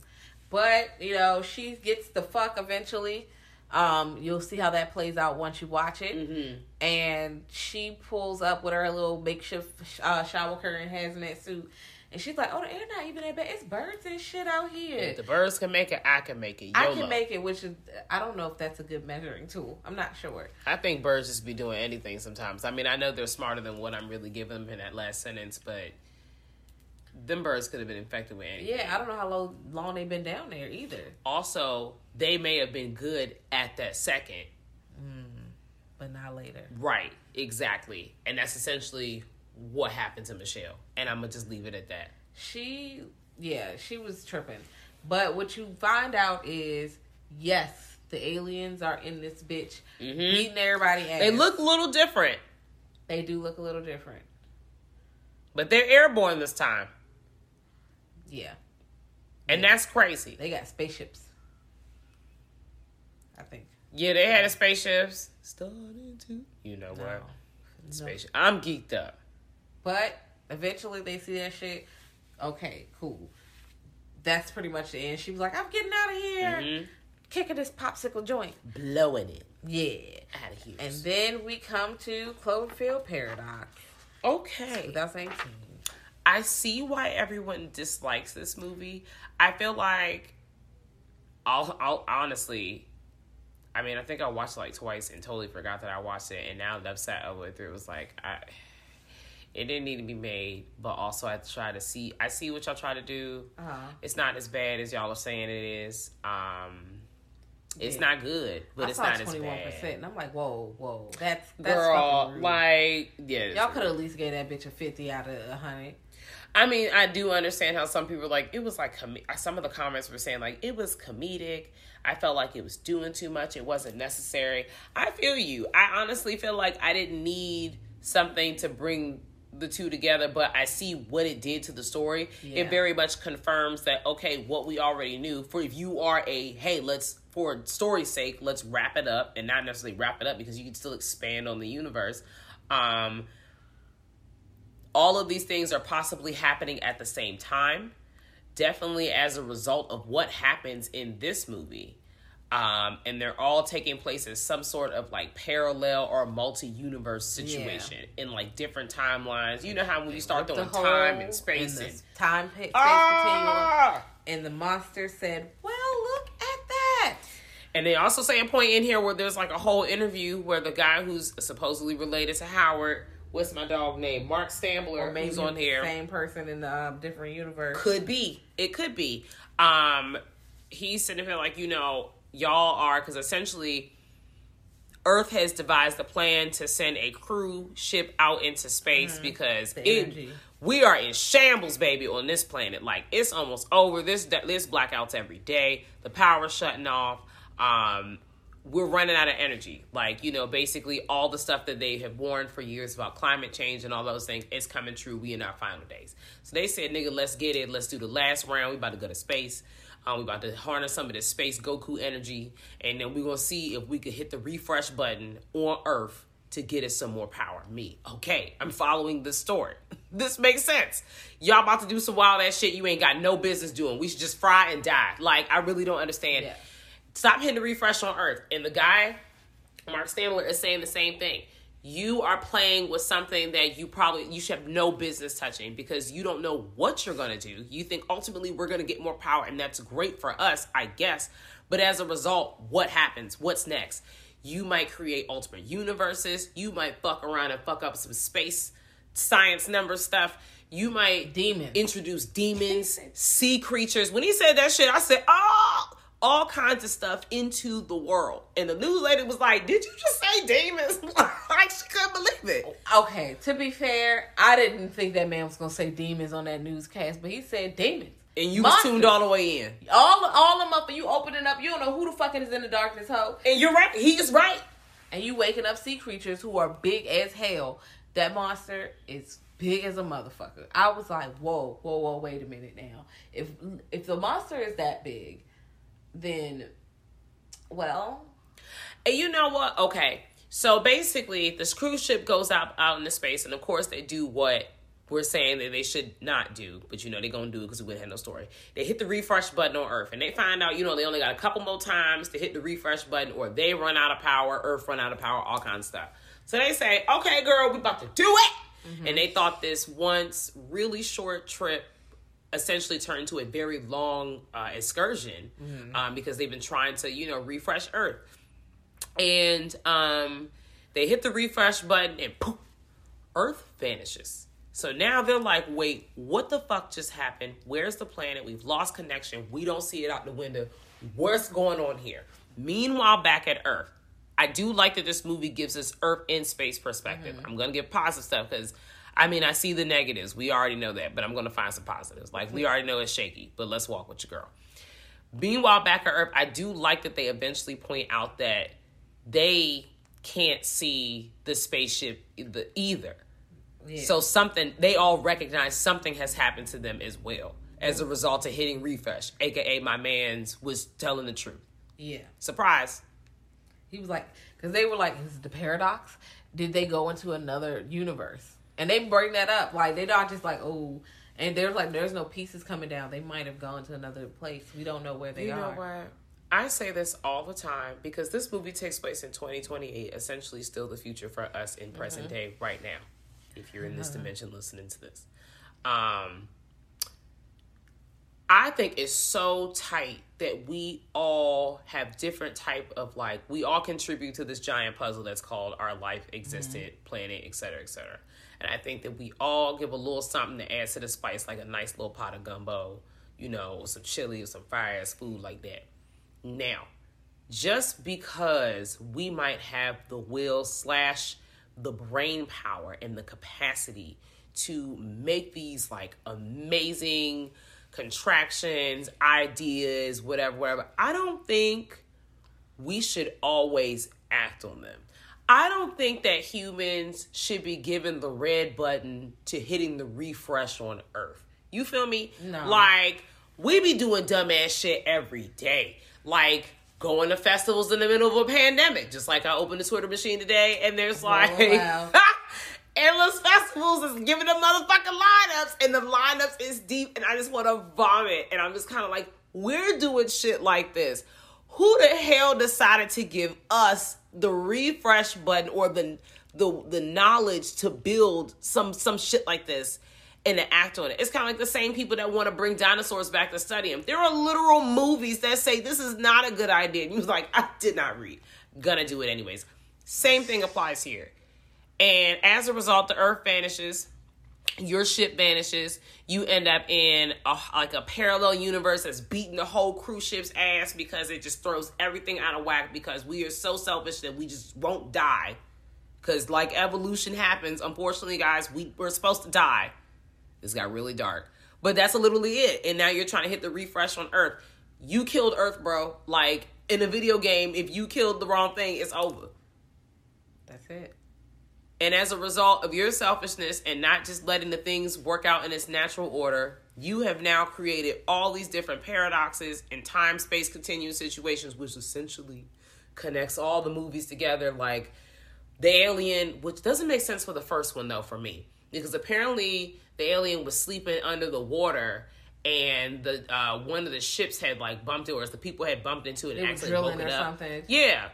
But you know, she gets the fuck eventually. Um, you'll see how that plays out once you watch it. Mm-hmm. And she pulls up with her little makeshift uh, shower curtain hazmat suit, and she's like, "Oh, the air not even that bad. It's birds and shit out here. If the birds can make it, I can make it. I can make it." Which is, I don't know if that's a good measuring tool. I'm not sure. I think birds just be doing anything sometimes. I mean, I know they're smarter than what I'm really giving them in that last sentence, but them birds could have been infected with anything. Yeah, I don't know how long, long they've been down there either, Also, they may have been good at that second. but not later. Right, exactly. And that's essentially what happened to Michelle. And I'm going to just leave it at that. She, yeah, she was tripping. But what you find out is, yes, the aliens are in this bitch beating everybody ass. Mm-hmm. They look a little different, They do look a little different. but they're airborne this time. Yeah, And that's crazy. they got spaceships. I think. Yeah, they had a spaceships. Starting to. You know what? No. Spaceship. I'm geeked up. But eventually they see that shit. Okay, cool. That's pretty much the end. She was like, I'm getting out of here. Mm-hmm. Kicking this popsicle joint. Blowing it Yeah. out of here. And then we come to Cloverfield Paradox, okay. 2018. I see why everyone dislikes this movie. I feel like, I'll, I'll honestly, I mean, I think I watched it like twice and totally forgot that I watched it, and now that I've sat all the through, it was like I, it didn't need to be made, but also I try to see. I see what y'all try to do. Uh-huh. It's not as bad as y'all are saying it is. Um, it's Yeah. not good, but I it's not as 21%, bad. and I'm like, whoa, whoa. That's, that's Girl, like yeah, Y'all could at least gave that bitch a 50 out of 100. I mean, I do understand how some people like it was like com- some of the comments were saying like it was comedic. I felt like it was doing too much. It wasn't necessary. I feel you. I honestly feel like I didn't need something to bring the two together, but I see what it did to the story. Yeah. It very much confirms that okay, what we already knew. For if you are a hey, let's for story's sake, let's wrap it up, and not necessarily wrap it up because you can still expand on the universe. Um, all of these things are possibly happening at the same time definitely as a result of what happens in this movie um, and they're all taking place in some sort of like parallel or multi-universe situation in like different timelines you know how when you start throwing time and space the and, time pa- space continuum. Ah! And the monster said, well, look at that. And they also say a point in here where there's like a whole interview where the guy who's supposedly related to Howard, what's my dog name? Mark Stambler, Or maybe who's on here. Same person in the um, different universe. Could be. It could be. Um, he's sitting here like, you know, y'all are because essentially Earth has devised a plan to send a crew ship out into space because Mm-hmm. The it we are in shambles, baby, on this planet. Like it's almost over. This this blackouts every day. The power's shutting off. Um, we're running out of energy. Like you know, basically all the stuff that they have warned for years about climate change and all those things is coming true. We in our final days. So they said, "Nigga, let's get it. Let's do the last round. We about to go to space." Um, we about to harness some of this space Goku energy, and then we're gonna see if we could hit the refresh button on Earth to get us some more power. Me, okay, I'm following this story. this makes sense. Y'all about to do some wild ass shit you ain't got no business doing. We should just fry and die. Like I really don't understand. Yeah. Stop hitting the refresh on Earth. And the guy, Mark Stambler, is saying the same thing. You are playing with something that you probably you should have no business touching because you don't know what you're gonna do. You think ultimately we're gonna get more power, and that's great for us, I guess. But as a result, what happens? What's next? You might create ultimate universes. You might fuck around and fuck up some space science number stuff. You might Demons. introduce demons, sea creatures. When he said that shit, I said, oh, all kinds of stuff into the world. And the news lady was like, did you just say demons? like, she couldn't believe it. Okay, to be fair, I didn't think that man was gonna say demons on that newscast, but he said demons. And you was tuned all the way in. all all them up and you opening up, you don't know who the fucking is in the darkness, hoe. And you're right. He is right. And you waking up sea creatures who are big as hell. That monster is big as a motherfucker. I was like, whoa, whoa, whoa, wait a minute now. If if the monster is that big, then well, And you know what? Okay. So basically, this cruise ship goes out out into space, and of course, they do what we're saying that they should not do, but you know they're gonna do it because we wouldn't have no story. They hit the refresh button on Earth, and they find out, you know, they only got a couple more times to hit the refresh button, or they run out of power, Earth run out of power, all kinds of stuff. So they say, "Okay, girl, we about to do it," mm-hmm. and they thought this once really short trip essentially turned into a very long uh, excursion um, because they've been trying to, you know, refresh Earth, and um, they hit the refresh button, and poof, Earth vanishes. So now they're like, wait, what the fuck just happened? Where's the planet? We've lost connection. We don't see it out the window. What's going on here? Meanwhile, back at Earth, I do like that this movie gives us Earth in space perspective. I'm gonna give positive stuff because I mean I see the negatives. We already know that, but I'm gonna find some positives. Like we already know it's shaky, but let's walk with your girl. Meanwhile, back at Earth, I do like that they eventually point out that they can't see the spaceship either. either. So something they all recognize something has happened to them as well as a result of hitting refresh, aka my man's was telling the truth. Yeah. Surprise. He was like, because they were like, is the paradox? Did they go into another universe? And they bring that up. Like, they're not just like, oh, and there's like, there's no pieces coming down. They might have gone to another place. We don't know where they You are. know what? I say this all the time because this movie takes place in 2028, essentially still the future for us in present day right now. If you're in this dimension listening to this. Um I think it's so tight that we all have different type of like we all contribute to this giant puzzle that's called our life existent mm-hmm. planet et cetera et cetera. And i think that we all give a little something to add to the spice like a nice little pot of gumbo you know some chili or some fire ass food like that. Now just because we might have the will slash the brain power and the capacity to make these like amazing contractions, ideas, whatever, whatever, I don't think we should always act on them. I don't think that humans should be given the red button to hitting the refresh on Earth. You feel me? No. Like, we be doing dumbass shit every day. Like, going to festivals in the middle of a pandemic. Just like I opened the Twitter machine today and there's oh, like wow. endless festivals is giving them motherfucking lineups and the lineups is deep and I just want to vomit. And I'm just kind of like, we're doing shit like this. Who the hell decided to give us the refresh button or the the the knowledge to build some some shit like this and to act on it? It's kind of like the same people that want to bring dinosaurs back to study them. There are literal movies that say this is not a good idea. And you was like, I did not read. Gonna do it anyways. Same thing applies here. And as a result, the Earth vanishes. Your ship vanishes. You end up in a, like a parallel universe that's beating the whole cruise ship's ass because it just throws everything out of whack because we are so selfish that we just won't die. Because like evolution happens, unfortunately, guys, we we're supposed to die. This got really dark, but that's literally it. And now you're trying to hit the refresh on Earth. You killed Earth, bro. Like in a video game, if you killed the wrong thing, it's over. That's it. And as a result of your selfishness and not just letting the things work out in its natural order, you have now created all these different paradoxes and time space continuum situations, which essentially connects all the movies together. Like the alien, which doesn't make sense for the first one though, for me, because apparently the alien was sleeping under the water. And the uh, one of the ships had like bumped it, or the people had bumped into it and were accidentally woke it or up. something. Yeah.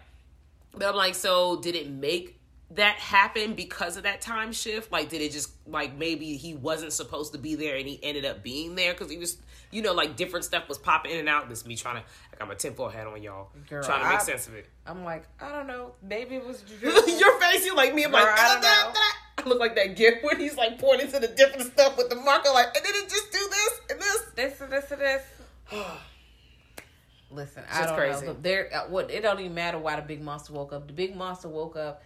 But I'm like, so did it make that happen because of that time shift? Like, did it just like maybe he wasn't supposed to be there and he ended up being there because he was, you know, like different stuff was popping in and out. This me trying to, I got my tinfoil hat on, y'all, Girl, trying to make I- sense of it. I'm like, I don't know. Maybe it was. Your face, you like me. I'm Girl, like, I "Da, da, da." I look like that gift when he's like pointing to the different stuff with the marker, like, and then it just do this and this. this and this and this. Listen, I don't crazy. know. There, uh, what it don't even matter why the big monster woke up. The big monster woke up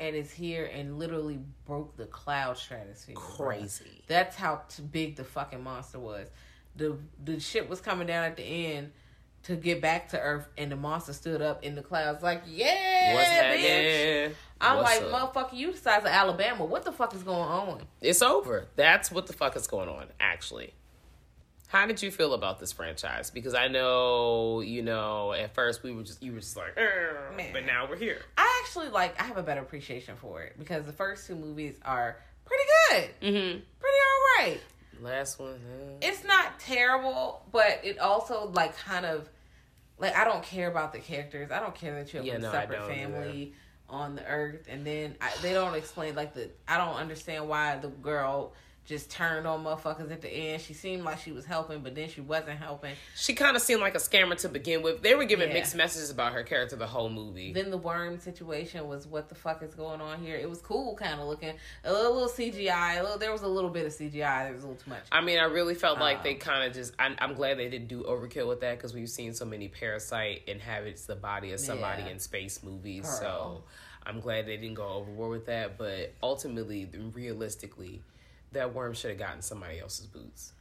and is here and literally broke the cloud stratosphere. Crazy. That's how big the fucking monster was. The the ship was coming down at the end to get back to Earth, and the monster stood up in the clouds like, "Yeah, What's bitch." I'm What's like, up? motherfucker, you the size of Alabama. What the fuck is going on? It's over. That's what the fuck is going on, actually. How did you feel about this franchise? Because I know, you know, at first we were just you were just like, Man. but now we're here. I actually like I have a better appreciation for it because the first two movies are pretty good. Mm-hmm. Pretty all right. Last one. uh, It's not terrible, but it also like kind of like I don't care about the characters. I don't care that you have Yeah, a no, separate family on the earth, and then I, they don't explain like the. I don't understand why the girl just turned on motherfuckers at the end. She seemed like she was helping, but then she wasn't helping. She kind of seemed like a scammer to begin with. They were giving Yeah. mixed messages about her character the whole movie. Then the worm situation was what the fuck is going on here. It was cool, kind of looking a little, little CGI. A little, there was a little bit of CGI. There was a little too much. I mean, I really felt like Um, they kind of just. I, I'm glad they didn't do overkill with that because we've seen so many Parasite inhabits the body of somebody Yeah. in space movies. Girl. So I'm glad they didn't go overboard with that. But ultimately, realistically, that worm should have gotten somebody else's boots.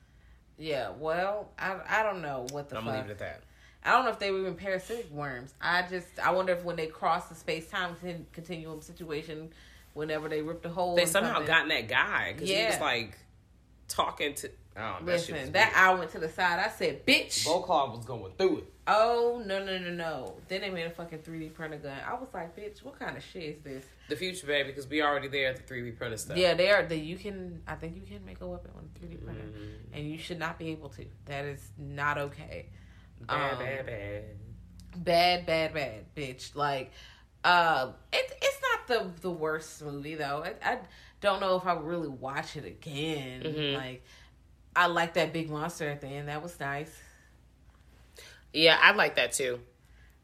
Yeah, well, I I don't know what the I'm fuck. gonna leave it at that. I don't know if they were even parasitic worms. I just I wonder if when they crossed the space time continuum situation, whenever they ripped a hole, They somehow something- gotten that guy because he was like talking to. Oh, that Listen, that. I went to the side. I said, "Bitch." Volkov was going through it. Oh no no no no! Then they made a fucking three D printer gun. I was like, "Bitch, what kind of shit is this?" The future, baby, because we already there at the 3D printer stuff. Yeah, they are. That you can. I think you can make a weapon on a three D printer, Mm-hmm. and you should not be able to. That is not okay. Bad, Um, bad, bad. bad, bad, bad, bitch. Like, uh, it, it's not the the worst movie though. I, I don't know if I would really watch it again. Mm-hmm. Like, I like that big monster at the end. That was nice. Yeah, I like that too.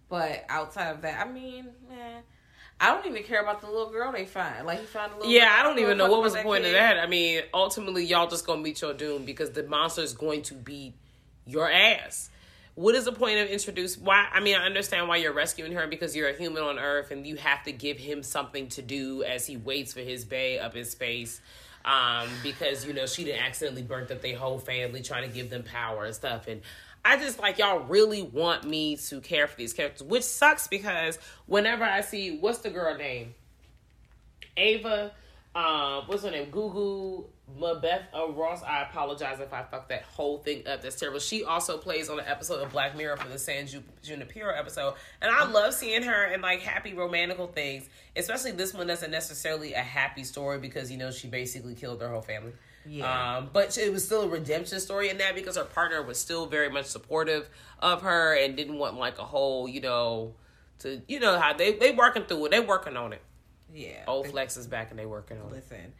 But outside of that, I mean, man, I don't even care about the little girl they find. Like, he found a little. Yeah, girl, I don't even know what was the point of that. I mean, ultimately, y'all just gonna meet your doom because the monster is going to beat your ass. What is the point of introduce? Why? I mean, I understand why you're rescuing her because you're a human on Earth and you have to give him something to do as he waits for his bay up in space. Um, because you know she didn't accidentally burnt up their whole family trying to give them power and stuff. And I just like y'all really want me to care for these characters, which sucks because whenever I see what's the girl name? Ava, um, what's her name? Gugu Mabeth uh, Ross. I apologize if I fucked that whole thing up. That's terrible. She also plays on an episode of Black Mirror for the San Ju- Junipero episode, and I love seeing her in like happy romantical things. Especially this one isn't necessarily a happy story because you know she basically killed her whole family. Yeah. Um, but it was still a redemption story in that because her partner was still very much supportive of her and didn't want like a whole, you know, to you know how they they working through it. They working on it. Yeah. Old Flex is back and they working on it. Listen,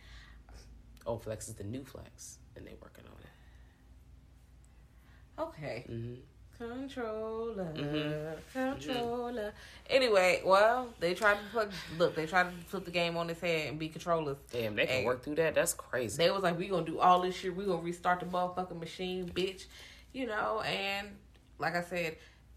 Old Flex is the new Flex and they working on it. okay. Mm-hmm. Controller, controller. Anyway, well, they tried to put look. They tried to put the game on its head and be controllers. Damn, they can Hey, work through that. That's crazy. They was like, we gonna do all this shit. We gonna restart the motherfucking machine, bitch. You know, and like I said,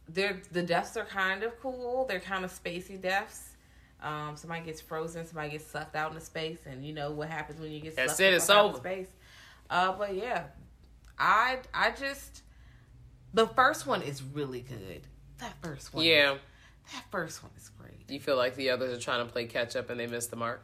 they're the deaths are kind of cool. They're kind of spacey deaths. Um, somebody gets frozen, somebody gets sucked out into space, and you know what happens when you get That's sucked it, it's out over. into space. Uh, but yeah, I I just the first one is really good. That first one, yeah. that first one is great. You feel like the others are trying to play catch up and they missed the mark?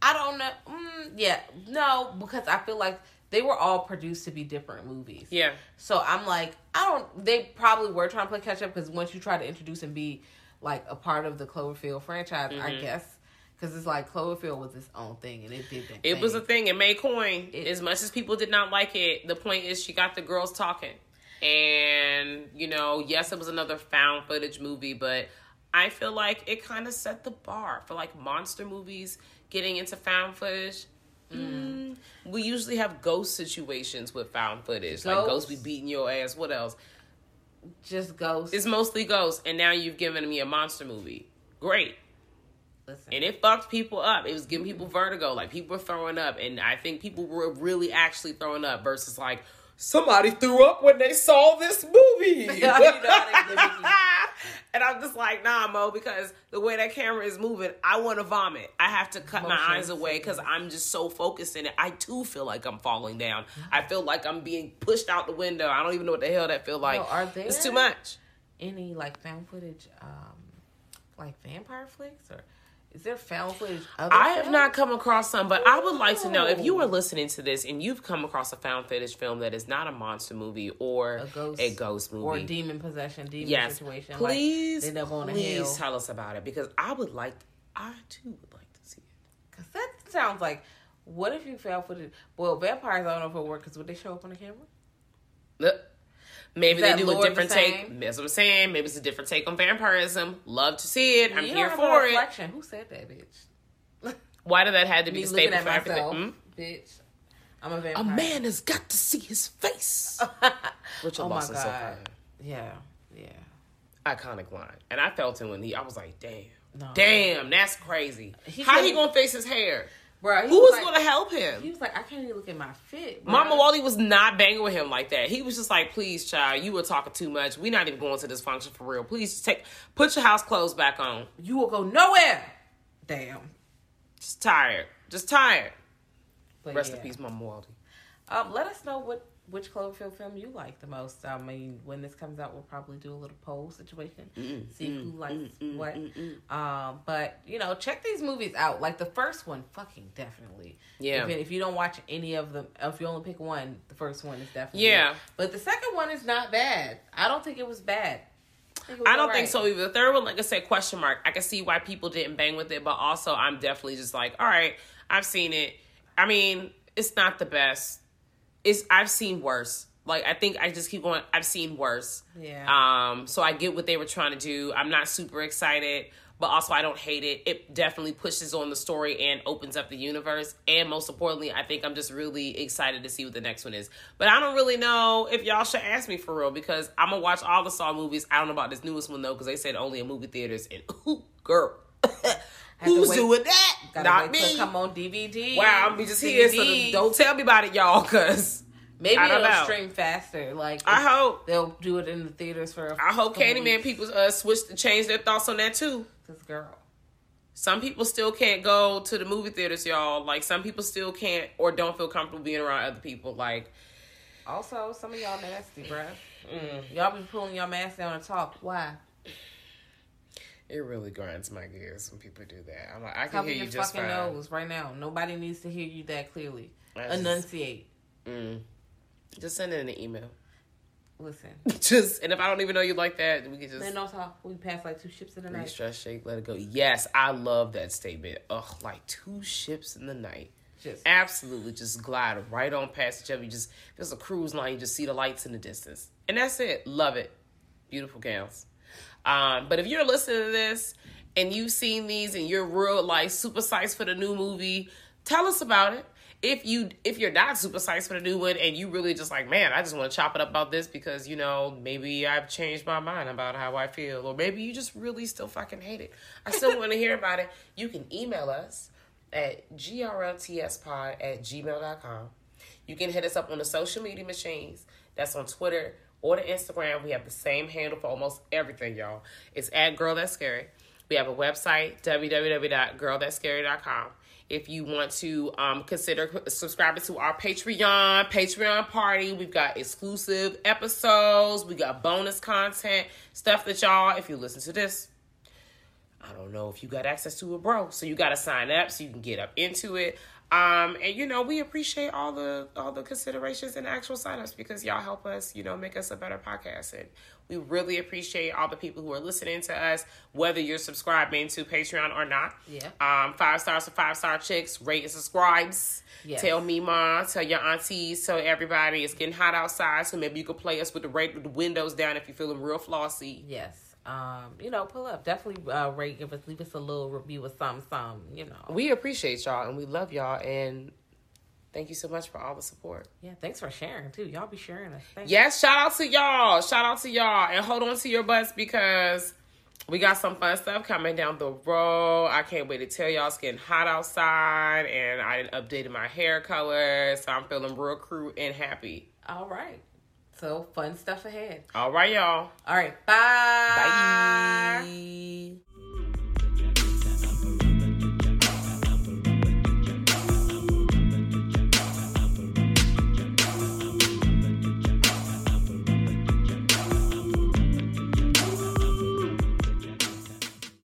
I don't know. Mm, yeah, no, because I feel like they were all produced to be different movies. Yeah. So I'm like, I don't. They probably were trying to play catch up because once you try to introduce and be like a part of the Cloverfield franchise, Mm-hmm. I guess, because it's like Cloverfield was its own thing and it did that. It was a thing. thing. It made coin. It- as much as people did not like it, the point is she got the girls talking. And, you know, yes, it was another found footage movie, but I feel like it kind of set the bar for like monster movies getting into found footage. Mm. We usually have ghost situations with found footage. Like Ghosts? ghosts be beating your ass. What else? Just ghosts. It's mostly ghosts. And now you've given me a monster movie. Great. Listen, and it fucked people up. It was giving people vertigo. Like people were throwing up, and I think people were really actually throwing up versus like somebody threw up when they saw this movie. You know how they give you- and I'm just like, nah, Mo, because the way that camera is moving, I want to vomit. I have to cut my eyes away because I'm just so focused in it. I too feel like I'm falling down. I feel like I'm being pushed out the window. I don't even know what the hell that feel like. Are there- It's too much. any like found footage, um, like vampire flicks, or is there found footage? I have not come across some, but I would like to know if you are oh. listening to this and you've come across a found footage film that is not a monster movie or a ghost, a ghost movie. or demon possession, demon yes, situation. please, like, they end up on a please tell us about it because I would like, I too would like to see it. Cause that sounds like What if you found footage? Well, vampires, I don't know if it work because would they show up on the camera? Look, Maybe they do a different take. That's what I'm saying. Maybe it's a different take on vampirism. Love to see it. I'm You here for it. reflection. Who said that, bitch? Why did that have to be the staple for everything? Hmm? bitch. I'm a vampire. A man has got to see his face. Richard oh my god. so yeah, yeah. iconic line. And I felt it when he. I was like, damn, No. damn, that's crazy. He How he gonna fix his hair? Bro, Who was was like- gonna help him? He was like, I can't even look at my fit. Bro. Mama Wally was not banging with him like that. He was just like, "Please, child, you were talking too much. We're not even going to this function for real. Please, just take put your house clothes back on. you will go nowhere. Damn. Just tired, just tired. But Rest yeah. in peace, Mama Wally. Um, let us know what which Cloverfield film you like the most. I mean, when this comes out, we'll probably do a little poll situation, see who likes what. Um, but you know, check these movies out. Like the first one, fucking definitely. Yeah. If, if you don't watch any of them, if you only pick one, the first one is definitely. Yeah. it. But the second one is not bad. I don't think it was bad. was I don't alright. think so either. The third one, like I said, question mark. I can see why people didn't bang with it, but also I'm definitely just like, all right, I've seen it. I mean, it's not the best. It's I've seen worse. Like I think I just keep going. I've seen worse. Yeah. Um. So I get what they were trying to do. I'm not super excited, but also I don't hate it. It definitely pushes on the story and opens up the universe. And most importantly, I think I'm just really excited to see what the next one is. But I don't really know if y'all should ask me for real because I'm gonna watch all the Saw movies. I don't know about this newest one though because they said only in movie theaters. And ooh, girl, who's wait- doing that? Gotta Not me. till come on DVD. Wow, I'm just here, so don't tell me about it, y'all, because Maybe I don't it'll know. stream faster. Like I hope. they'll do it in the theaters for. a I hope couple Candyman weeks. people uh, switch to change their thoughts on that too. This girl. Some people still can't go to the movie theaters, y'all. Like some people still can't or don't feel comfortable being around other people. Like Also, some of y'all nasty, bruh. Mm. Y'all be pulling your mask down and talk. Why? It really grinds my gears when people do that. I'm like, I can Cover hear your you just fucking fine. nose right now. Nobody needs to hear you that clearly. That's just- Enunciate. Mm. Just send it in an email. Listen. Just and if I don't even know you like that, we can just Then don't talk. We pass like two ships in the night. stress, shake, let it go. Yes, I love that statement. Ugh, like two ships in the night. Just absolutely just glide right on past each other. You just there's a cruise line, you just see the lights in the distance. And that's it. Love it. Beautiful gowns. Um, but if you're listening to this and you've seen these and you're real like super psyched for the new movie, tell us about it. If you if you're not super psyched for the new one and you really just like, man, I just want to chop it up about this because you know maybe I've changed my mind about how I feel, or maybe you just really still fucking hate it. I still want to hear about it. You can email us at grltspod at gmail.com. You can hit us up on the social media machines. That's on Twitter or the Instagram. We have the same handle for almost everything, y'all. It's at Girl That's Scary. We have a website, www.girlthatscary.com. If you want to um, consider subscribing to our Patreon, Patreon party, we've got exclusive episodes, we got bonus content, stuff that y'all, if you listen to this, I don't know if you got access to it, bro. So you got to sign up so you can get up into it. Um, and you know we appreciate all the all the considerations and actual signups because y'all help us, you know, make us a better podcast. And we really appreciate all the people who are listening to us, whether you're subscribing to Patreon or not. Yeah. Um, five stars for five star chicks. Rate and subscribes. Yes. Tell me, ma. Tell your aunties. Tell everybody. It's getting hot outside, so maybe you could play us with the rate with the windows down if you're feeling real flossy. yes. Um, you know, pull up. Definitely uh rate, give us leave us a little review of some some, you know. We appreciate y'all and we love y'all and thank you so much for all the support. yeah, thanks for sharing too. Y'all be sharing us. Thanks. Yes, shout out to y'all. Shout out to y'all and hold on to your butts because we got some fun stuff coming down the road. I can't wait to tell y'all it's getting hot outside and I didn't updated my hair color, so I'm feeling real crude and happy. All right. So fun stuff ahead. All right, y'all. All right. Bye. Bye.